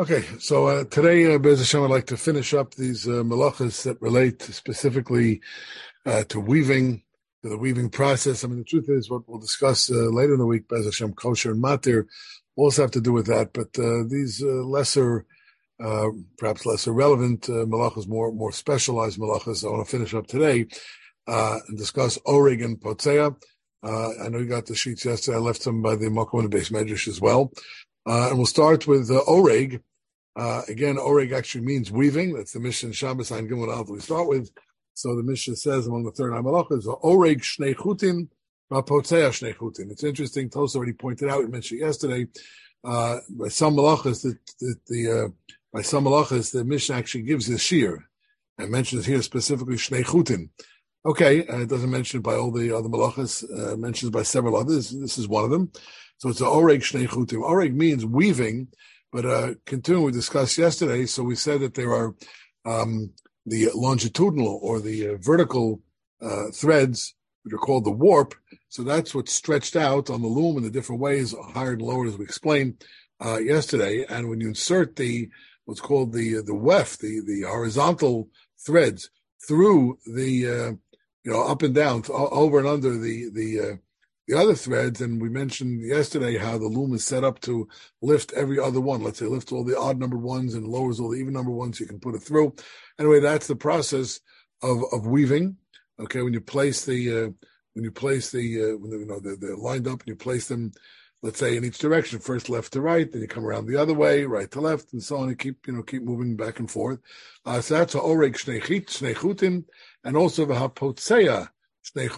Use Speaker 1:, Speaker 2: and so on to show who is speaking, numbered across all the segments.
Speaker 1: Okay, so uh, today, uh, Bez Hashem, I'd like to finish up these uh, malachas that relate specifically uh, to weaving, to the weaving process. I mean, the truth is, what we'll discuss uh, later in the week, Bez Hashem, kosher and matir, also have to do with that. But uh, these uh, lesser, perhaps lesser relevant malachas, more more specialized malachas, I want to finish up today and discuss oreg and potzea. I know you got the sheets yesterday. I left them by the Mokum and the base medrash as well. And we'll start with oreg uh, again, oreg actually means weaving. That's the Mishnah Shabbos and Gimel Alpha we start with. So the Mishnah says among the third Hamalachas, oreg shnei chutin, rapotzea shnei chutin. It's interesting. Tosa already pointed out. We mentioned yesterday uh, by some malachas that, that the uh, by some malachas the Mishnah actually gives the shear and mentions here specifically shnei chutin. Okay, uh, it doesn't mention it by all the other malachas. Uh, mentions by several others. This is one of them. So it's a oreg shnei chutin. Oreg means weaving but uh, continuing we discussed yesterday, so we said that there are um, the longitudinal or the uh, vertical uh, threads, which are called the warp. So that's what's stretched out on the loom in the different ways, higher and lower, as we explained uh, yesterday. And when you insert the what's called the the weft, the the horizontal threads through the uh, you know up and down, over and under the the uh, the other threads, and we mentioned yesterday how the loom is set up to lift every other one. Let's say lift all the odd numbered ones and lowers all the even number ones. You can put it through. Anyway, that's the process of of weaving. Okay, when you place the uh, when you place the uh, when you know they're, they're, lined up and you place them, let's say in each direction, first left to right, then you come around the other way, right to left, and so on, and keep you know keep moving back and forth. Uh, so that's a oreg shnei and also the shnei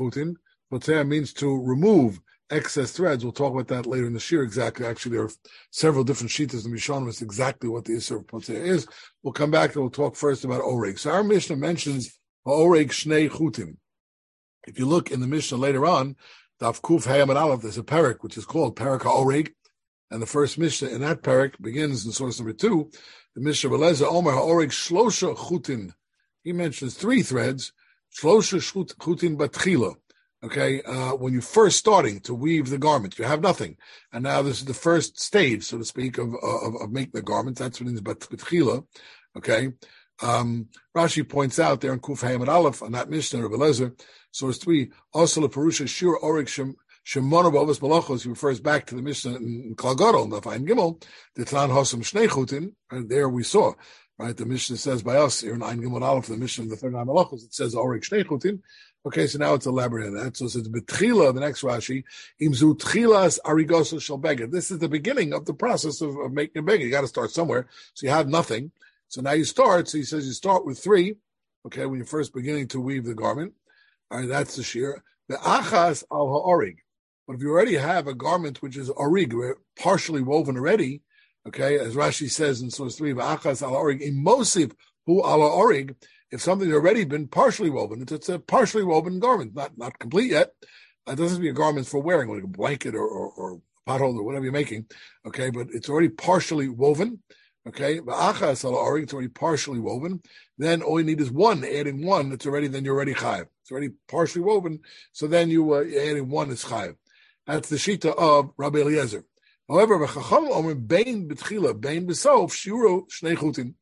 Speaker 1: Potzea means to remove excess threads. We'll talk about that later in the year. exactly. Actually, there are several different sheets in Mishnah It's exactly what the Isser of Potzea is. We'll come back and we'll talk first about Oreg. So our Mishnah mentions Oreg Shnei Chutim. If you look in the Mishnah later on, Daf Kuf Hayam Aleph, there's a parak which is called Parak HaOreg. And the first Mishnah in that parak begins in source number two. The Mishnah Beleza Omer HaOreg Shlosha Chutin. He mentions three threads. Shlosha Chutin Batchila okay, uh, when you're first starting to weave the garment, you have nothing. And now this is the first stage, so to speak, of, of, of making the garment. That's what it is batchila, okay. Um, Rashi points out there in Kuf Hayim Aleph on that Mishnah of Elezer, source three, also the Parusha Shur Orik Shem Bavas Malachos, he refers back to the Mishnah in Klagoro, the Fain Gimel, the Tlan Hosam Shnei and there we saw, right, the Mishnah says by us, here in Ein Gimel Aleph, the Mishnah of the third Malachos, it says Orik Shnei Chutin, Okay, so now it's elaborated on that. So it says betchila, the next Rashi, imzu tchilas arigosa shalbega. This is the beginning of the process of, of making a beggar. You got to start somewhere. So you have nothing. So now you start. So he says you start with three. Okay, when you're first beginning to weave the garment. All right, that's the shear. The achas al ha'orig. But if you already have a garment which is orig, partially woven already, okay, as Rashi says in source three, achas al orig, imosif hu al orig, if something's already been partially woven, it's, it's a partially woven garment, not not complete yet. It doesn't be a garment for wearing, like a blanket or, or, or pot holder, whatever you're making. Okay, but it's already partially woven. Okay, it's already partially woven. Then all you need is one, adding one. It's already then you're already chayiv. It's already partially woven. So then you uh, adding one is chayiv. That's the shita of Rabbi Eliezer. However, Bain B'tchila Bain B'sof Shiro Shnei Chutin.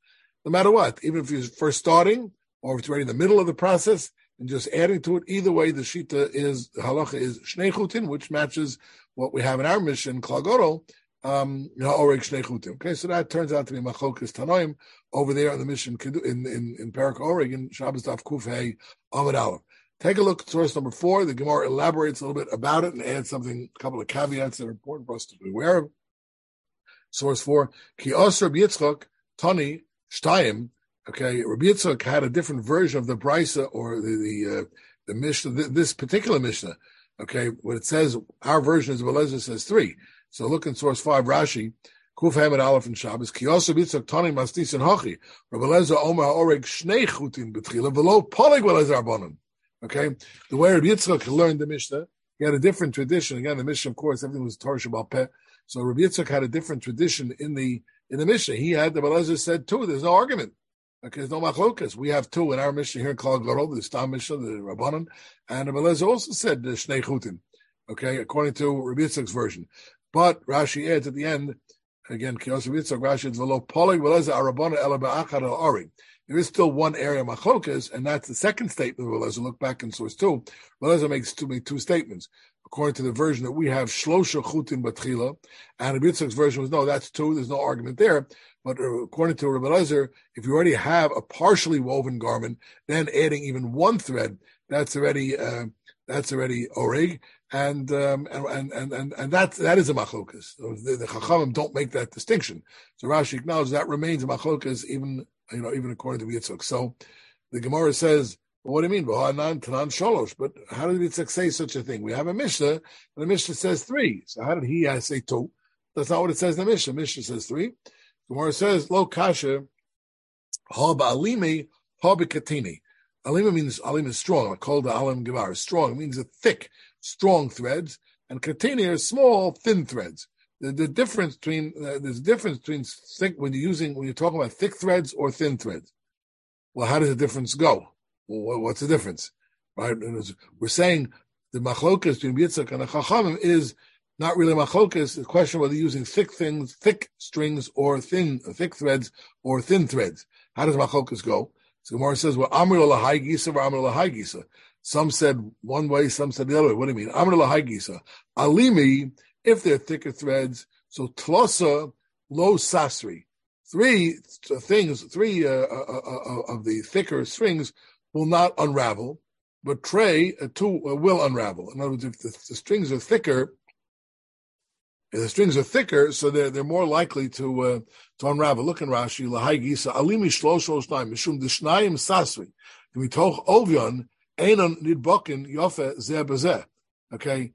Speaker 1: No matter what, even if you're first starting or if it's already in the middle of the process and just adding to it. Either way, the shita is halacha is shnei chutin, which matches what we have in our Mishnah, klagoro, um. Okay, so that turns out to be machokas tanoim over there on the Mishnah in in in Parak Oreg in Shabbos Daf Kufay Amid. Take a look at source number four. The Gemara elaborates a little bit about it and adds something, a couple of caveats that are important for us to be aware of. Source four, Ki Osir Yitzchak Tani Shtayim Okay, Rabbi Yitzchak had a different version of the brisa or the the, uh, the Mishnah, this particular Mishnah. Okay, what it says, our version is Belezer says three. So look in source five, Rashi, Kuf Hamid Aleph and Shabbos, Ki also Yitzchak Tani Mastis and Hachi, Rabbi Lezer Omer Oreg Shnei Chutin Betchila, Velo Polig Belezer. Okay, the way Rabbi Yitzchak learned the Mishnah, he had a different tradition. Again, the Mishnah, of course, everything was Torah Shabbat Peh. So Rabbi Yitzchak had a different tradition in the in the Mishnah. He had the Belezer said two. There's no argument. Okay, no machlokas. We have two in our Mishnah here in Gadol, the Stam Mishnah, the Rabbanon, and Abelez also said the Shnei Chutin. Okay, according to Rabbi Yitzchak's version. But Rashi adds at the end, again, Kiyosef Yitzchak Rashi, adds, Velo Polig Veleza Arabana Ela Ba'achad Al Ori. There is still one area machlokas, and that's the second statement of Elazar. Look back in source two. Elazar makes two, two statements. According to the version that we have, shlosha chutin batchila, and the Yitzchak's version was no, that's two. There's no argument there. But according to Rabbi Elazar, if you already have a partially woven garment, then adding even one thread, that's already uh, that's already orig, and um, and and and and that that is a machlokas. The, the chachamim don't make that distinction. So Rashi acknowledges that remains a machlokas even you know even according to Yitzchak. So the Gemara says. What do you mean? But how did Yitzchak say such a thing? We have a Mishnah, and the Mishnah says three. So how did he say two? That's not what it says in the Mishnah. Mishnah says three. Gemara says, Lo kasha, ha ba'alimi, ha b'katini. Alima means, alim is strong, called the alim gevar. Strong means a thick, strong threads, and katini are small, thin threads. The, the difference between, uh, there's a difference between thick, when you're using, when you're talking about thick threads or thin threads. Well, how does the difference go? Well, what's the difference? Right? We're saying the machlokas between Yitzchak and the Chachamim is not really machlokas. The question whether using thick things, thick strings, or thin, thick threads, or thin threads. How does machlokas go? So Gemara says, "Well, amr lahai gisa or amr lahai gisa." Some said one way, some said the other way. What do you mean? Amr lahai gisa. Alimi, if they're thicker threads, so tlosa lo sasri. Three things, three uh, uh, uh, uh, of the thicker strings will not unravel, but tray uh, two uh, will unravel. In other words, if the, the strings are thicker, the strings are thicker, so they're they're more likely to uh, to unravel. Look in Rashi, lahai gisa alimi shlosh shlosh naim mishum ovyon einon nidbokin yofe zeh bezeh. Okay,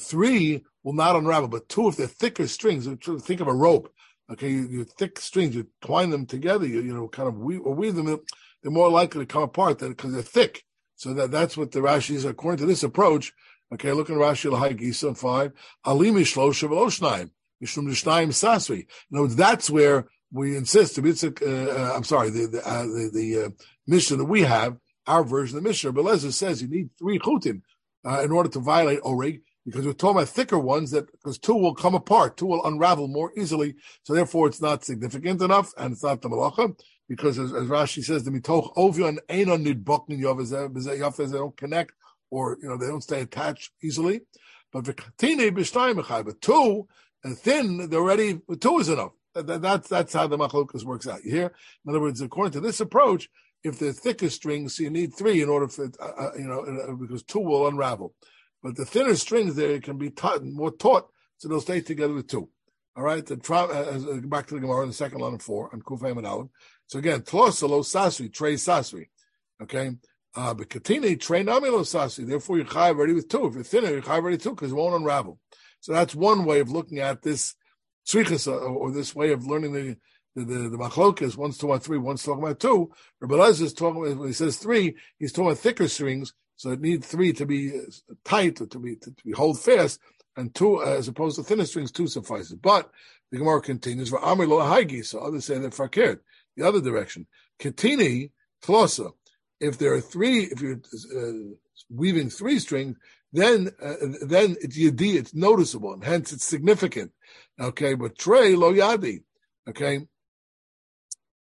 Speaker 1: three will not unravel, but two if they're thicker strings. Think of a rope. Okay, you, you thick strings, you twine them together, you you know kind of weave, or weave them. They're more likely to come apart because they're thick. So that that's what the Rashi is according to this approach Okay, look in Rashi Lahai Gisa five. Ali Mishlosha Veloshnayim. Mishum Nishnayim Sasri. In other words, that's where we insist. Uh, uh, I'm sorry, the the, uh, the, the uh, Mishnah that we have, our version of the Mishnah. Belezer says you need three chutim uh, in order to violate oreg, because we're talking about thicker ones that because two will come apart, two will unravel more easily. So therefore, it's not significant enough, and it's not the malacha. Because as, as Rashi says, the mitoch ovion einon nidboknin yov they don't connect or you know they don't stay attached easily. But v'katine b'shtayim but two and thin, they're already two is enough. That, that's that's how the machlokas works out. You hear? In other words, according to this approach, if they're thicker strings, so you need three in order for uh, uh you know uh, because two will unravel. But the thinner strings there can be taught, more taut, so they'll stay together with two. All right, the tra- uh, uh, back to the Gemara the second line of four on Kufay and Aleph. So again, tlosalo sasri, trey sasri. Okay, uh, but katini train sasi. Therefore, you're chayav already with two. If you're thinner, you're chayav already two because it won't unravel. So that's one way of looking at this tzrichas uh, or this way of learning the the the, the machlokas. One's talking about three, one's talking about two. Rabbi is talking about when he says three, he's talking about thicker strings. So it needs three to be uh, tight or to be to, to be hold fast, and two uh, as opposed to thinner strings, two suffices. But the Gemara continues for Amir lo So others say that fakir, the other direction. Katini tlosa if there are three, if you're uh, weaving three strings, then uh, then it's yadi, it's noticeable, and hence it's significant. Okay, but trey lo yadi. Okay,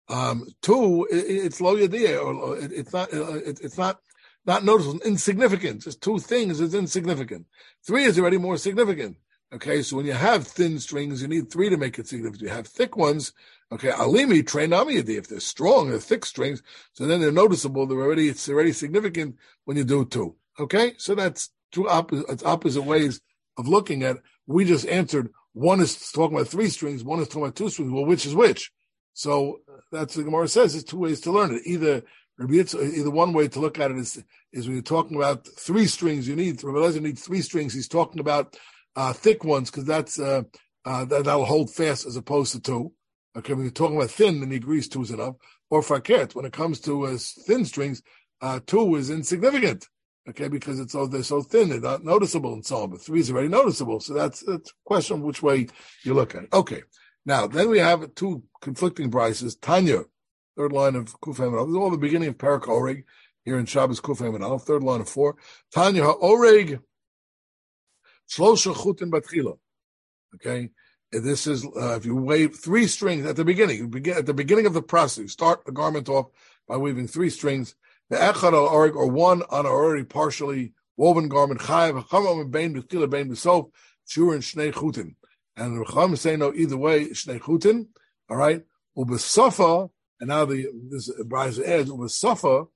Speaker 1: um, two, it, it's lo yadi, or it, it's not, uh, it, it's not not noticeable, insignificant. Just two things is insignificant. Three is already more significant. Okay, so when you have thin strings, you need three to make it significant. You have thick ones, Okay, alimi trainamiyadi. If they're strong, they're thick strings, so then they're noticeable. They're already it's already significant when you do two. Okay, so that's two opposite, opposite ways of looking at. It. We just answered. One is talking about three strings. One is talking about two strings. Well, which is which? So that's what the Gemara says. There's two ways to learn it. Either either one way to look at it is is when you're talking about three strings, you need Rabbi Lezer needs three strings. He's talking about uh, thick ones because that's uh, uh, that, that'll hold fast as opposed to two. Okay, when you're talking about thin, then he agrees two is enough. Or faket, when it comes to uh, thin strings, uh, two is insignificant. Okay, because it's so they're so thin, they're not noticeable and so on. But three is already noticeable, so that's a question which way you look at it. Okay, now then we have two conflicting prices. Tanya, third line of Kufay This is all the beginning of Parak Oreg here in Shabbos Kufay Manal, third line of four. Tanya Oreg Shlosha Chutin Batchila. Okay, This is uh, if you wave three strings at the beginning. You begin at the beginning of the process. You start the garment off by weaving three strings. The echad al orig or one on an already partially woven garment. Chayav chamam bein b'chila bein b'sof shur and shnei chutin. And the Chacham say no either way shnei chutin. All right. Ubesafa and now the this brisa adds ubesafa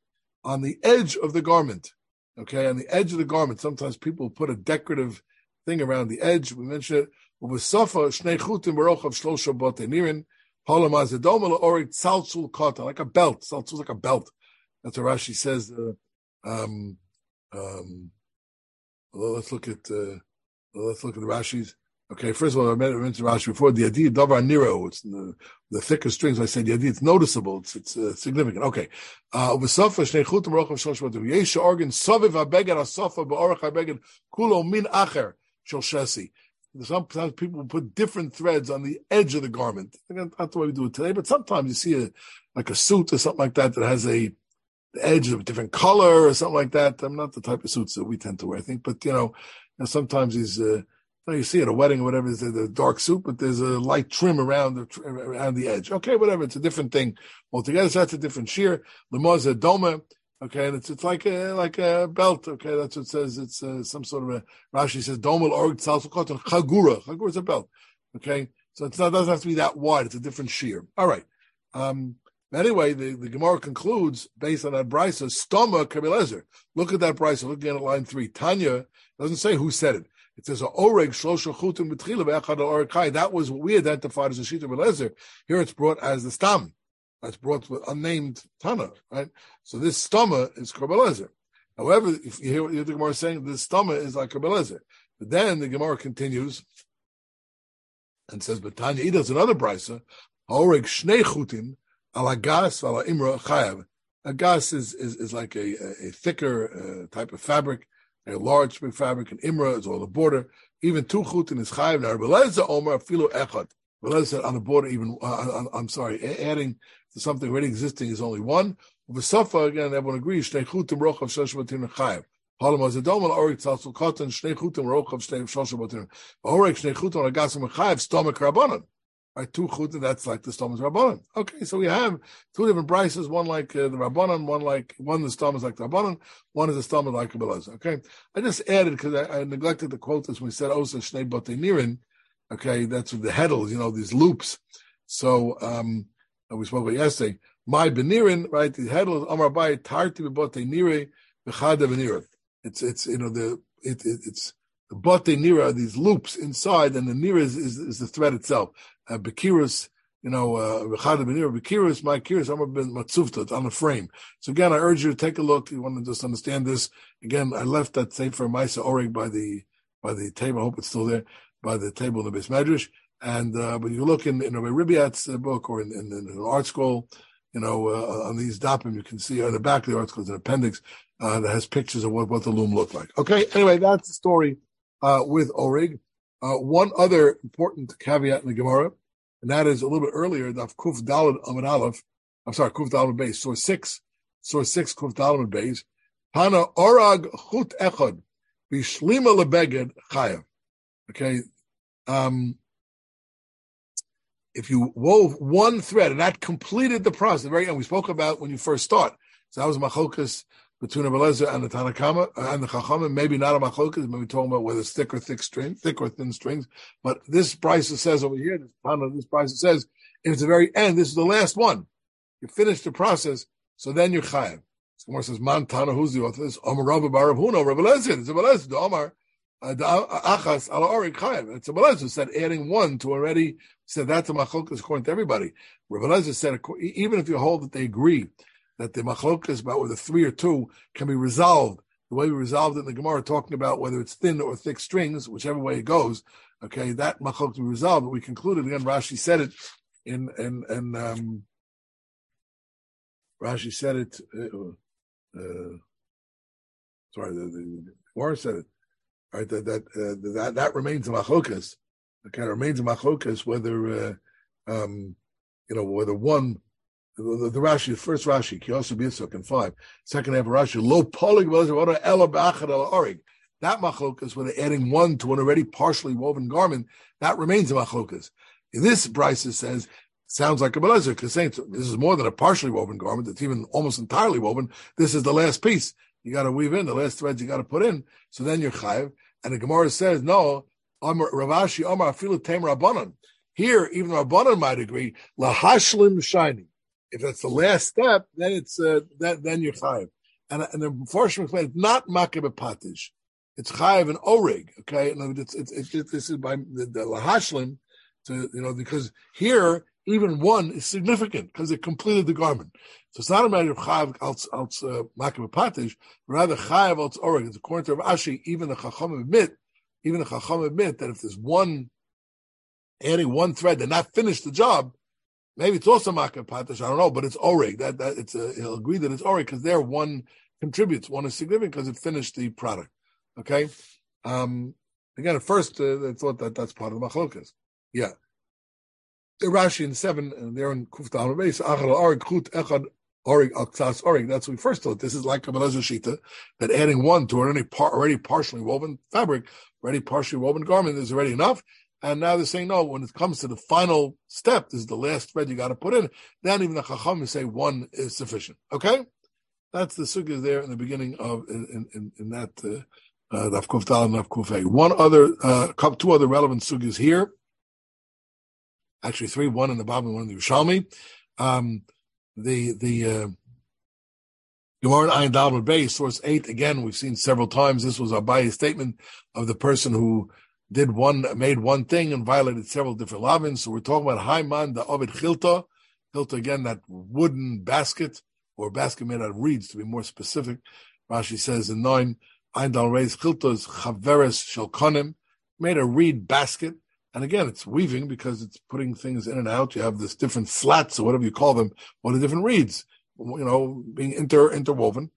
Speaker 1: on the edge of the garment. Okay, on the edge of the garment. Sometimes people put a decorative thing around the edge. We mentioned it. Ubesafa shnei chutin barochav shlosha botenirin. Halamazedom orig tzaltzul kata like a belt. Tzaltzul like a belt. That's what Rashi says. Uh, um, um, let's look at uh, let's look at the Rashi's. Okay, first of all, I mentioned Rashi before. The Yadi Davar Nero, it's the, the thicker strings. I said Yadi, it's noticeable. It's it's uh, significant. Okay. Uh, V'safa shnei chutim rochav shlosh vatim. Yesh organ saviv habeged asafa ba'orach habeged kulo min acher shel shesi. Sometimes people put different threads on the edge of the garment. Not the way we do it today, but sometimes you see a like a suit or something like that that has a edge of a different color or something like that. I'm not the type of suits that we tend to wear, I think, but you know, sometimes these, uh, you see at a wedding or whatever, there's a dark suit, but there's a light trim around the around the edge. Okay, whatever, it's a different thing altogether. So that's a different shear. Lemaz a doma. Okay, and it's it's like a like a belt. Okay, that's what it says. It's uh, some sort of a Rashi says domel org tzalsukot chagura. Chagura is a belt. Okay, so it's not, it doesn't have to be that wide. It's a different shear. All right. Um, Anyway, the, the Gemara concludes based on that brisa, stoma kabilezer. Look at that brisa. Look again at line three. Tanya doesn't say who said it. It says a oreg shlosha chutim b'tchila That was what we identified as a shita belezer. Here it's brought as the stam. It's brought with unnamed tana, right? So this stoma is kabelezer. However, if you hear, what the Gemara is saying this stoma is like kabelezer. But then the Gemara continues and says, but Tanya, he does another brisa. Oreg shnei chutim Alagas, ala imra chayav. Agas is, is, is like a, a, a thicker uh, type of fabric, a large big fabric, and imra is all the border. Even two chutin is chayav. Now, Rebeleza Omer filo echad. Rebeleza on the border, even, uh, I'm sorry, adding something already existing is only one. V'safa, again, everyone agrees, shnei chutim rochav shesh batin chayav. Halam azedom al orik tzalsul kotan, shnei chutim rochav shnei shosh batin. Orik shnei chutim alagas chayav, stomach rabbanon. Right, two chutin, that's like the Stomas Rabbanon. Okay, so we have two different prices, one like uh, the Rabbanon, one like, one the Stomas like the Rabbanon, one is the Stomas like Kabbalah. Okay, I just added, because I, I, neglected to quote this when we said Osa Shnei Botenirin. Okay, that's with the heddles, you know, these loops. So, um, we spoke about yesterday. My Benirin, right, the heddles, Amar Bai, Tarti Botenire, Bechada Benira. It's, it's, you know, the, it, it it's, the bote nira, these loops inside, and the nira is, is, is the thread itself uh, Bekirus, you know, uh, Bekirus, my Kirus, I'm been Matzufta, on the frame. So again, I urge you to take a look. You want to just understand this. Again, I left that Sefer Maisa Oreg by the, by the table. I hope it's still there, by the table in the base medrash. And, uh, but you look in, in Rabbi Ribiat's uh, book or in, in, in an ArtScroll, you know, uh, on these dapim, you can see on the back of the ArtScroll, an appendix, uh, that has pictures of what, what the loom looked like. Okay. Anyway, that's the story, uh, with Orig. Uh, one other important caveat in the Gemara, and that is a little bit earlier, the Kuf Dalad Amid Aleph, I'm sorry, Kuf Dalad Beis, source 6, source 6, Kuf Dalad Beis, Hana Orag Chut Echad, Bishlima Lebeged Chaya. Okay, um, if you wove one thread and that completed the process, the very end, we spoke about when you first start. So that was Machokas between Abelezer and the Tanakama uh, and the Chachamim, maybe not a machlokas, maybe talking about whether it's thick or thick string, thick or thin strings. But this price says over here, this panel, this price says, if it's the very end, this is the last one. You finish the process, so then you're chayav. Someone says, Man Tana, who's the author? This Omar Rabba Barav Huno, Rabbi Lezer, it's the Omar, the uh, Achas, Ala Ori Chayav. It's Rabbi said, adding one to already, said that's a machlokas according to everybody. Rabbi said, even if you hold that they agree that the machlokas about whether three or two can be resolved the way we resolved it in the Gemara, talking about whether it's thin or thick strings, whichever way it goes. Okay, that machlok to be resolved. But we concluded again. Rashi said it in in in um, Rashi said it. Uh, uh, sorry, the, the Gemara said it. Right, that that uh, that that remains a machlokas. Okay, it remains a machlokas whether uh, um, you know whether one the, the, Rashi, the first Rashi, Kiyosu B'Yitzchak in five. Second half of Rashi, Lo Polig Ela B'Achad Ela Orig. that machlokas, when adding one to an already partially woven garment, that remains a machlokas. In this Bryce says sounds like a belezer because saying this is more than a partially woven garment; it's even almost entirely woven. This is the last piece you got to weave in the last threads you got to put in. So then you're chayiv. And the Gemara says no. Ravashi Omar Afilu Tem Rabbanon. Here, even Rabbanon might agree. Lahashlim shiny. If that's the last step, then it's uh, that then you're chayiv. And and the Forshim explains not makib patish. It's chayiv and orig. Okay, and it's, it's, it's, it's, this is by the, the lahashlim. To you know because here even one is significant because it completed the garment. So it's not a matter of chayav als als uh, makib patish, rather chayav als orig. It's according to Rav Ashi, even the chacham admit, even the chacham admit that if there's one adding one thread and not finish the job, maybe it's also makib patish. I don't know, but it's orig. That that it's a, he'll agree that it's orig because there one contributes, one is significant because it finished the product. Okay. Um, again, at first uh, they thought that that's part of the machlokas. Yeah. The Rashi in seven, and they're in Kuftal base. Achal Echad Orig Aktas Orig. That's what we first thought. This is like a Shita, that adding one to already par, already partially woven fabric, already partially woven garment is already enough. And now they're saying no. When it comes to the final step, this is the last thread you got to put in. Then even the Chacham say one is sufficient. Okay, that's the sugya there in the beginning of in in, in that. Uh, uh, and Daf Kuf One other, uh, two other relevant sugyas here actually three, one in the and one in the Yerushalmi. Um, the the uh, Gemara Ayin Dalmud Bay, source eight. Again, we've seen several times. This was Abaye's statement of the person who did one, made one thing and violated several different lavins. So we're talking about Haiman, the Ovid Chilta. Chilta again, that wooden basket or basket made out of reeds, to be more specific. Rashi says in nine, Ayin Dal Reis Chilta Chaveres Shalkonim, made a reed basket and again, it's weaving because it's putting things in and out. You have this different slats or whatever you call them, or the different reeds, you know, being inter interwoven.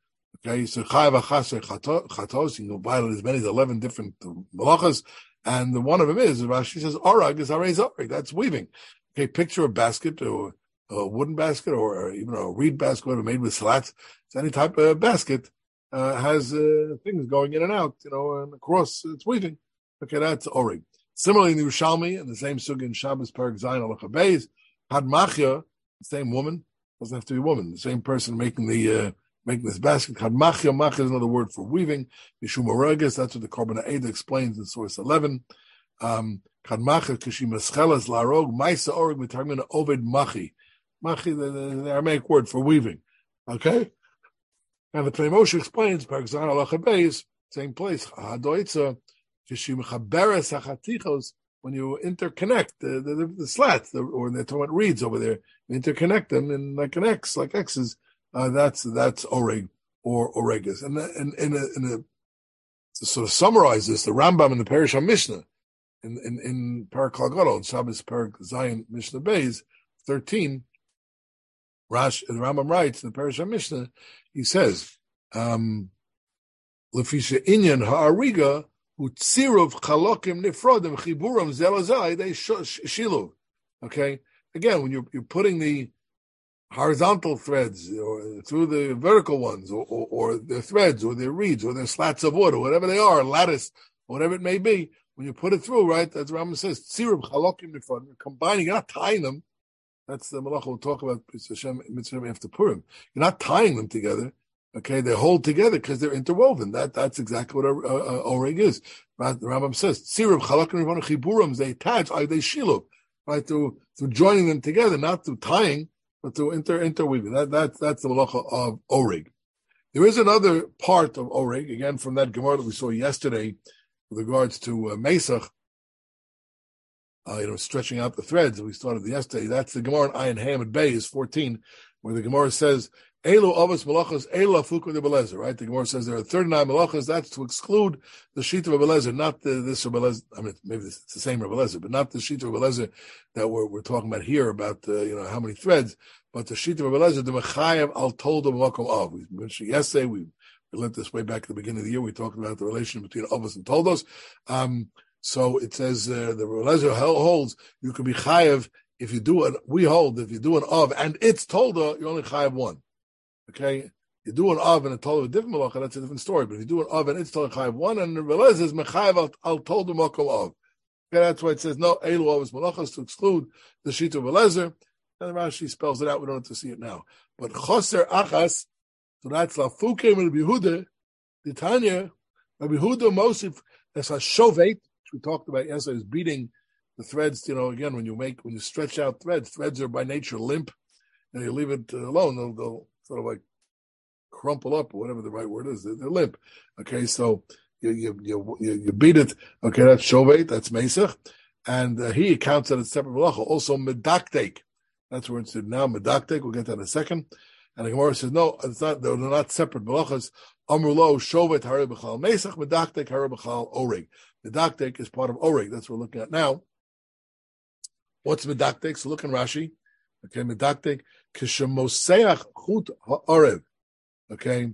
Speaker 1: Okay, so chayav achaser chatos, you can violate as many as eleven different malachas, and the one of them is Rashi says orag is arez orag. That's weaving. Okay, picture a basket or a wooden basket or even a reed basket, whatever, made with slats. It's any type of basket uh, has uh, things going in and out, you know, and across it's weaving. Okay, that's orag. Similarly, in the Yerushalmi, in the same sugi in Shabbos Perak Zayin Alacha Beis, had Machia, the same woman, doesn't have to be a woman, the same person making the uh, making this basket. Had Machia, Machia is another word for weaving. Mishum Oregas, that's what the Korban Eda explains in source 11. Um, Kad Machia, Kishim Eschelas Larog, Maisa Oreg, Mitarmina Ovid Machi. Machi, the, the, Aramaic word for weaving. Okay? And the Pnei Moshe explains, Perak Zayin Alacha Beis, same place, Hadoitza, when you interconnect the, the, the slats, the, or they're talking about reeds over there, you interconnect them in like an X, like X's, uh, that's, that's oreg or oregas. And, and, in a, in a, to sort of summarize this, the Rambam in the Parish Mishnah, in, in, in Paraklagoto, in Shabbos Parak Zion Mishnah Bays, 13, Rash, the Rambam writes in the Parish Mishnah, he says, um, Lefisha Inyan Ha'ariga, Utzirov chalokim nifrodim chiburam zelazai they shiluv. Okay, again, when you're you're putting the horizontal threads or through the vertical ones, or, or, or the threads, or the reeds, or the slats of wood, or whatever they are, lattice, whatever it may be, when you put it through, right? That's Rambam says tzirov chalokim nifrodim. Combining, you're not tying them. That's the malach we'll talk about Hashem mitzvah after Purim. You're not tying them together. Okay, they hold together because they're interwoven. That that's exactly what a, a, a oreg is. Right? The Rambam says, "Sirim chalakim chiburim." They attach, are they shiluv, right? Through through joining them together, not through tying, but through inter interweaving. That that that's the malacha of oreg. There is another part of oreg again from that gemara that we saw yesterday, with regards to uh, Mesach. Uh, you know, stretching out the threads we started yesterday. That's the Gemara in Ayin Hamid Bay is 14, where the Gemara says Elu avos malachas, elu afuka de belezer. Right? The Gemara says there are 39 malachas. That's to exclude the sheet of belezer, not the, this belezer. I mean, maybe it's the same belezer, but not the sheet of belezer that we're, we're talking about here about uh, you know how many threads. But the sheet of belezer, the mechayev al told of makom av. We mentioned yesterday. We we learned this way back at the beginning of the year. We talked about the relation between avos and toldos. Um, so it says uh, the belezer holds you can be chayev if you do it. We hold if you do an of and it's tolda, you only chayev one. Okay, You do an of and told a different malacha, that's a different story. But if you do an and it's told chayiv one, and relez is mechayiv al, al told the makom of. Okay, that's why it says no elu is malachas to exclude the sheet of Elezer. And Rashi spells it out. We don't have to see it now. But choser achas, so that's lafuke and Yehuda, the Tanya, Rabbi Yehuda Mosif, that's a shovet, which we talked about yesterday, is beating the threads. You know, again, when you make, when you stretch out threads, threads are by nature limp, and you leave it uh, alone, they'll, they'll sort of like crumple up or whatever the right word is. They're, limp. Okay, so you you you you beat it. Okay, that's shovet, that's mesach, and uh, he counts that as separate malacha. Also medaktek, that's what we're it's now medaktek. We'll get that in a second. And the Gemara says no, it's not. They're not separate malachas. Amrulo shovet haribachal mesach medaktek haribachal orig. Medaktek is part of orig. That's what we're looking at now. What's medaktek? So look in Rashi. Okay, medaktek kishemoseach chut ha'orev. Okay,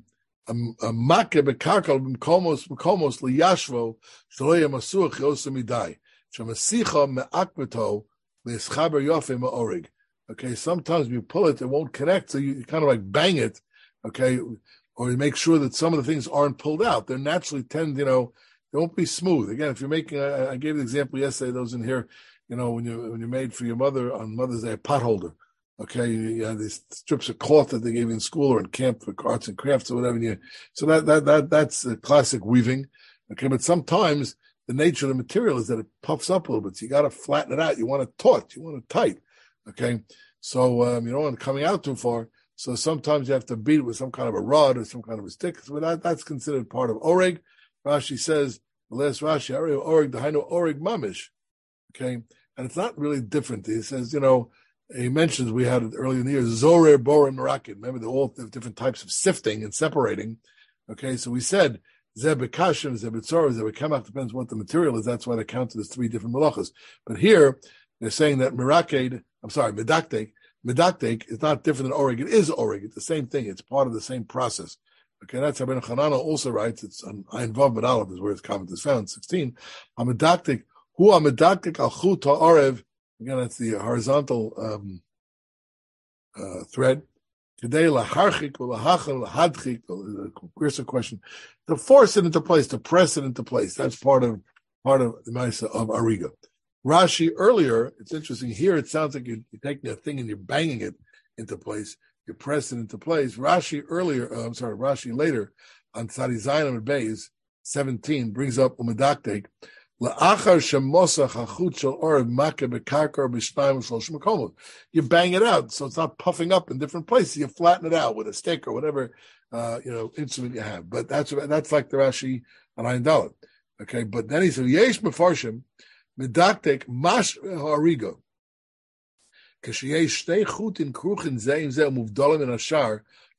Speaker 1: a makke bekarkal liyashvo yamasuach yosemidai. Shemasicha. Okay, sometimes you pull it, it won't connect, so you, kind of like bang it. Okay, or you make sure that some of the things aren't pulled out. They naturally tend, you know, they won't be smooth. Again, if you're making, I, I gave the example yesterday. Those in here, you know, when you when you made for your mother on Mother's Day a pot holder. Okay, you these strips of cloth that they gave you in school or in camp for arts and crafts or whatever. You, so that that that that's a classic weaving. Okay, but sometimes the nature of the material is that it puffs up a little bit. So you got to flatten it out. You want it taut. You want it tight. Okay, so um, you don't want it coming out too far. So sometimes you have to beat it with some kind of a rod or some kind of a stick. So that, that's considered part of oreg. Rashi says the last Rashi, oreg the hainu oreg mamish. Okay, and it's not really different. He says, you know he mentions we had earlier in the year Zorer, and Merakin. Remember, the all the different types of sifting and separating. Okay, so we said Zebekashim, Zebetzor, Zebekemach, depends what the material is. That's why they counted as three different malachas. But here, they're saying that Meraked, I'm sorry, Medaktek, Medaktek is not different than Orig. It is Orig. It's the same thing. It's part of the same process. Okay, that's Ben Hanana also writes. It's on Ein Vav Aleph is where his comment is found. 16. Amedaktek, who amedaktek al chut ha'arev Again, that's the horizontal um, uh, thread. Today, laharchik lahachal lahadchik. Here's a question: to force it into place, to press it into place. That's part of part of the ma'isa of ariga. Rashi earlier, it's interesting. Here, it sounds like you're, you're, taking a thing and you're banging it into place. You press it into place. Rashi earlier, uh, I'm sorry, Rashi later on Tzadi Zayin and Beis 17 brings up umedaktek you bang it out, so it's not puffing up in different places. You flatten it out with a stick or whatever uh, you know instrument you have. But that's that's like the Rashi on Ayin Dalet. Okay, but then he said Yesh Mefarshim Medaktek Mash Harigo. כשיש שתי חוטים כרוכים זה עם זה ומובדלים מן השאר,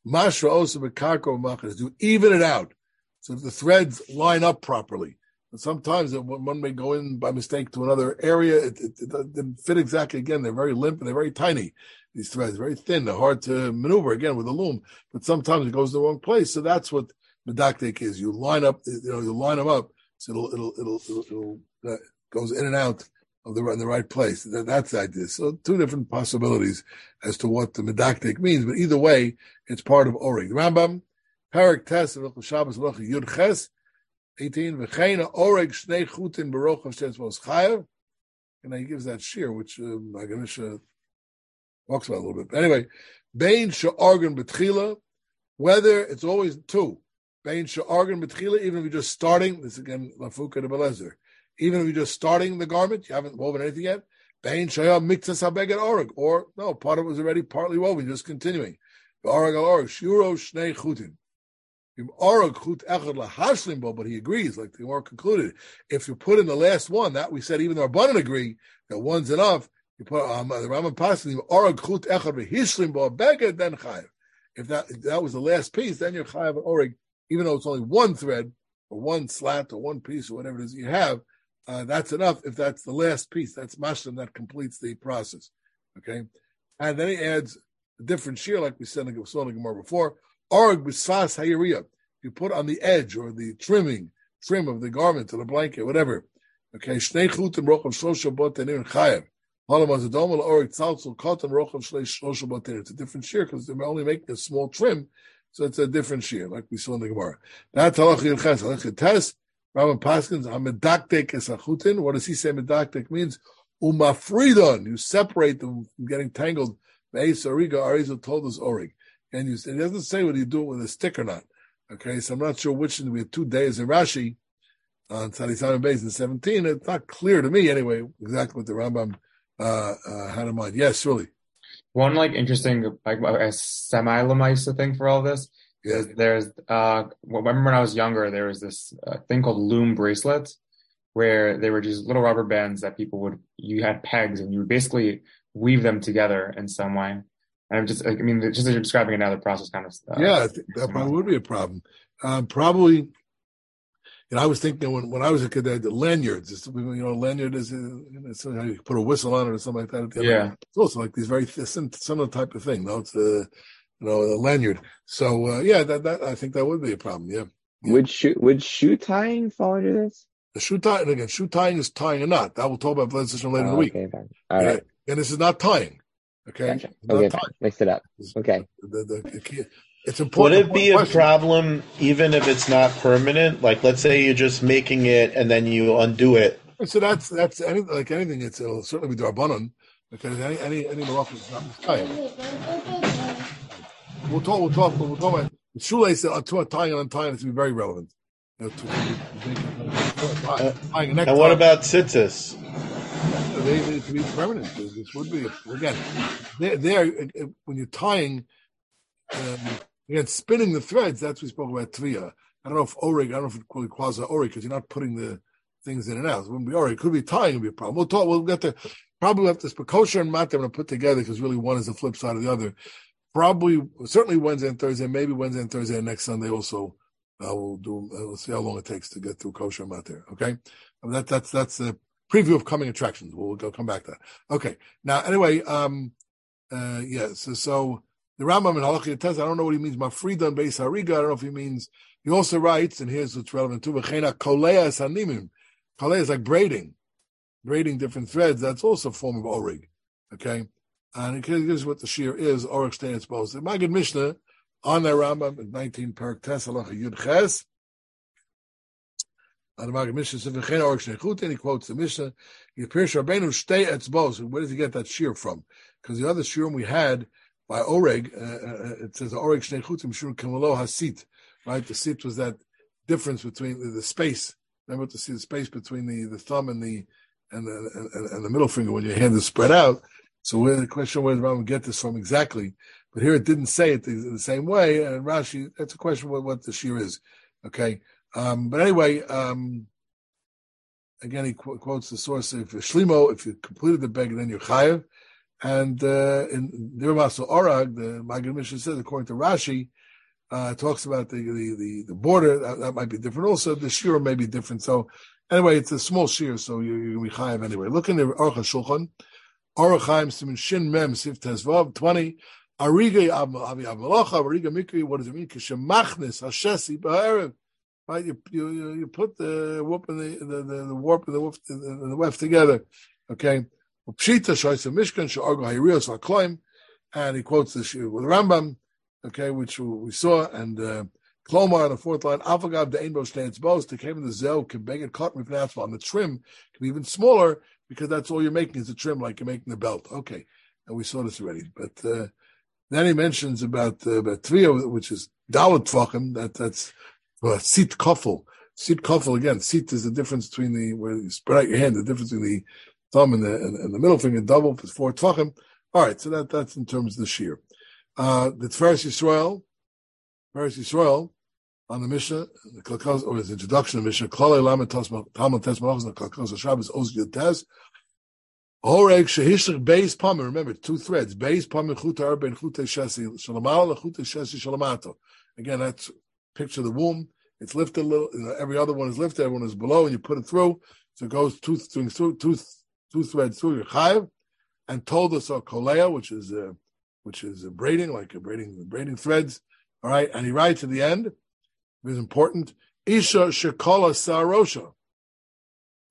Speaker 1: משהו also בקרקע ומחר, to even it out, so the threads line up properly. Sometimes one may go in by mistake to another area. It, it, it didn't fit exactly. Again, they're very limp and they're very tiny. These threads, very thin. They're hard to maneuver again with a loom. But sometimes it goes the wrong place. So that's what medaktik is. You line up, you know, you line them up. So it'll, it'll, it'll, it'll, it'll uh, goes in and out of the in the right place. That, that's the idea. So two different possibilities as to what the medaktik means. But either way, it's part of Orig. Rambam, Parak Tes, Shabbos, Yud Ches, 18, V'cheina oreg shnei chutin baroch Hashem's chayav. And he gives that shear, which um, Aganisha talks about a little bit. But anyway, Bain she'argan betchila, whether it's always two. Bain she'argan betchila, even if you're just starting, this again, Lafuka de Belezer. Even if you're just starting the garment, you haven't woven anything yet. Bain shayah miktas habeget oreg. Or, no, part of it was already partly woven, just continuing. Oreg al oreg, shuro shnei chutin. But he agrees, like the Gemara concluded. If you put in the last one, that we said even the Rabbanan agree that one's enough. You put um, the Rambam Paskin orag echad v'hishlim bo beged then chayiv. If that if that was the last piece, then you're chayiv orag, even though it's only one thread or one slat or one piece or whatever it is you have. Uh, that's enough. If that's the last piece, that's mashlim that completes the process. Okay, and then he adds a different shear, like we said in the Gemara before. Org b'sfas hayiriyah. You put on the edge or the trimming, trim of the garment or the blanket, whatever. Okay, shnei chutim rochav shlosha botenim chayev. Halam org tzaltzul kotam rochav shlosha botenim. It's a different shear because they're only making a small trim. So it's a different shear, like we saw in the Gemara. That's halacha yilches. Halacha tes. Rabbi Paskins, amedaktek esachutin. What does he say medaktek means? Umafridon. You separate them from getting tangled. Ve'es origa. Arizel told us orig. And you, it doesn't say whether you do it with a stick or not. Okay, so I'm not sure which. We have two days in Rashi on Tzadi Beis in 17. It's not clear to me anyway exactly what the Rambam uh, uh, had in mind. Yes, really.
Speaker 2: One like interesting like a semi lamaisa thing for all this. Yeah. There's uh remember when I was younger there was this uh, thing called loom bracelets where they were just little rubber bands that people would you had pegs and you would basically weave them together in some way. And I'm just I mean just as you're describing another process kind of
Speaker 1: stuff. Yeah, that probably would be a problem. Um, probably and I was thinking when, when I was a kid, they had the lanyards. You know, lanyard is uh, how you put a whistle on it or something like that.
Speaker 2: Yeah,
Speaker 1: it's also like these very similar type of thing. No, it's a you know a lanyard. So uh, yeah, that that I think that would be a problem. Yeah. yeah.
Speaker 3: Would shoe would shoe tying fall under this?
Speaker 1: The shoe tying again. Shoe tying is tying a knot. That we'll talk about legislation later oh, in the oh, week. Okay,
Speaker 3: All right.
Speaker 1: And this is not tying. Okay.
Speaker 3: Gotcha. Okay. Tying. Mix it up. Okay.
Speaker 1: The, the, the, it's important.
Speaker 4: Would it be a problem even if it's not permanent? Like, let's say you're just making it and then you undo it.
Speaker 1: So that's that's any, like anything. It's it'll certainly be darbanon because any any any malach is not mistayim. We'll talk. We'll talk. We'll talk about the shoelace uh, to tying and untying. It's to be very relevant. You know, to,
Speaker 4: to, uh, tying and what about tzitzis?
Speaker 1: They need to be permanent. This would be again. There, there when you're tying. Um, Again, spinning the threads, that's what we spoke about Tvia. I don't know if Orig, I don't know if it quasi Orig, because you're not putting the things in and out. It wouldn't be Orig. It could be tying, would be a problem. We'll talk, we'll get to, probably have this, kosher and mat, I'm going to put together because really one is the flip side of the other. Probably, certainly Wednesday and Thursday, maybe Wednesday and Thursday and next Sunday also. Uh, we'll do, uh, we'll see how long it takes to get through kosher and mat there. Okay. I that, that's, that's a preview of coming attractions. We'll go come back to that. Okay. Now, anyway, um, uh, yeah, so, so, the Rambam in Halacha Tez, I don't know what he means. Mafridan Beis Hariga. I don't know if he means. He also writes, and here's what's relevant too. V'chena kolea sanimim. Kolea is like braiding, braiding different threads. That's also a form of orig. Okay, and it gives what the shear is. Orig stands both. The Magid Mishnah on the Rambam 19 Perak Tes Yud Ches. Magid Mishnah says v'chena orig shnechut, and he quotes the Mishnah. Appears Rabbeinu stay etzbos. Where does he get that shear from? Because the other shear we had by Oreg, uh, uh, it says Oreg Shnei Chutim Shur Kamalo Hasit, right? The sit was that difference between the, the space. Remember to see the space between the, the thumb and the and the and, and the middle finger when your hand is spread out. So where the question where does Rambam get this from exactly? But here it didn't say it the, the same way. And Rashi, that's a question what, what the shear is. Okay. Um, but anyway, um, again, he qu- quotes the source. If you're shlimo, if you completed the beg, then you're chayev. And uh, in Nirmaso Orag, the Magid Mishnah says, according to Rashi, uh, talks about the, the, the, the border. That, that, might be different. Also, the shear may be different. So, anyway, it's a small shear, so you, you be chayiv anyway. Look in the Aruch Shulchan. Aruch Chaim Simin Shin Mem Sif Tezvav 20. Ariga Avi Avalacha, Ariga Mikri, what does it mean? Kishemachnis Hashesi Ba'erev. Right, you, you you put the whoop and the the, the, the warp and the woof and the weft together. Okay, Pshita Mishkan and he quotes this with Rambam, okay, which we saw, and uh, Klomar on the fourth line, Avagav the Einbo stands to came in the Zel, can beg it cotton with on the trim, can be even smaller, because that's all you're making is a trim, like you're making the belt. Okay, and we saw this already. But uh, then he mentions about uh, about trio, which is Dalit Tvachim, that that's uh, Sit Kofel. Sit Kofel, again, Sit is the difference between the, where you spread out your hand, the difference between the thumb and the, and, and the middle finger double for four tvachim. All right, so that, that's in terms of the shear. Uh, the Tferes Yisrael, Tferes Yisrael, on the Mishnah, the or his introduction to Mishnah, Klale Lamed Talmud Tes Malachos, the Kalkaz Shabbos Oz Tes, Horeg Shehishach Beis Pamim, remember, two threads, Beis Pamim Chut Arba and Shesi, Shalamal, Chut Shesi Shalamato. Again, that's picture the womb, it's lifted a little, every other one is lifted, everyone is below, and you put it through, so it goes two, through, two, two threads through your chayiv, and told us a kolea, which is a, which is braiding, like a braiding braiding threads. All right, and he writes at the end, it is important. Isha shekola sarosha,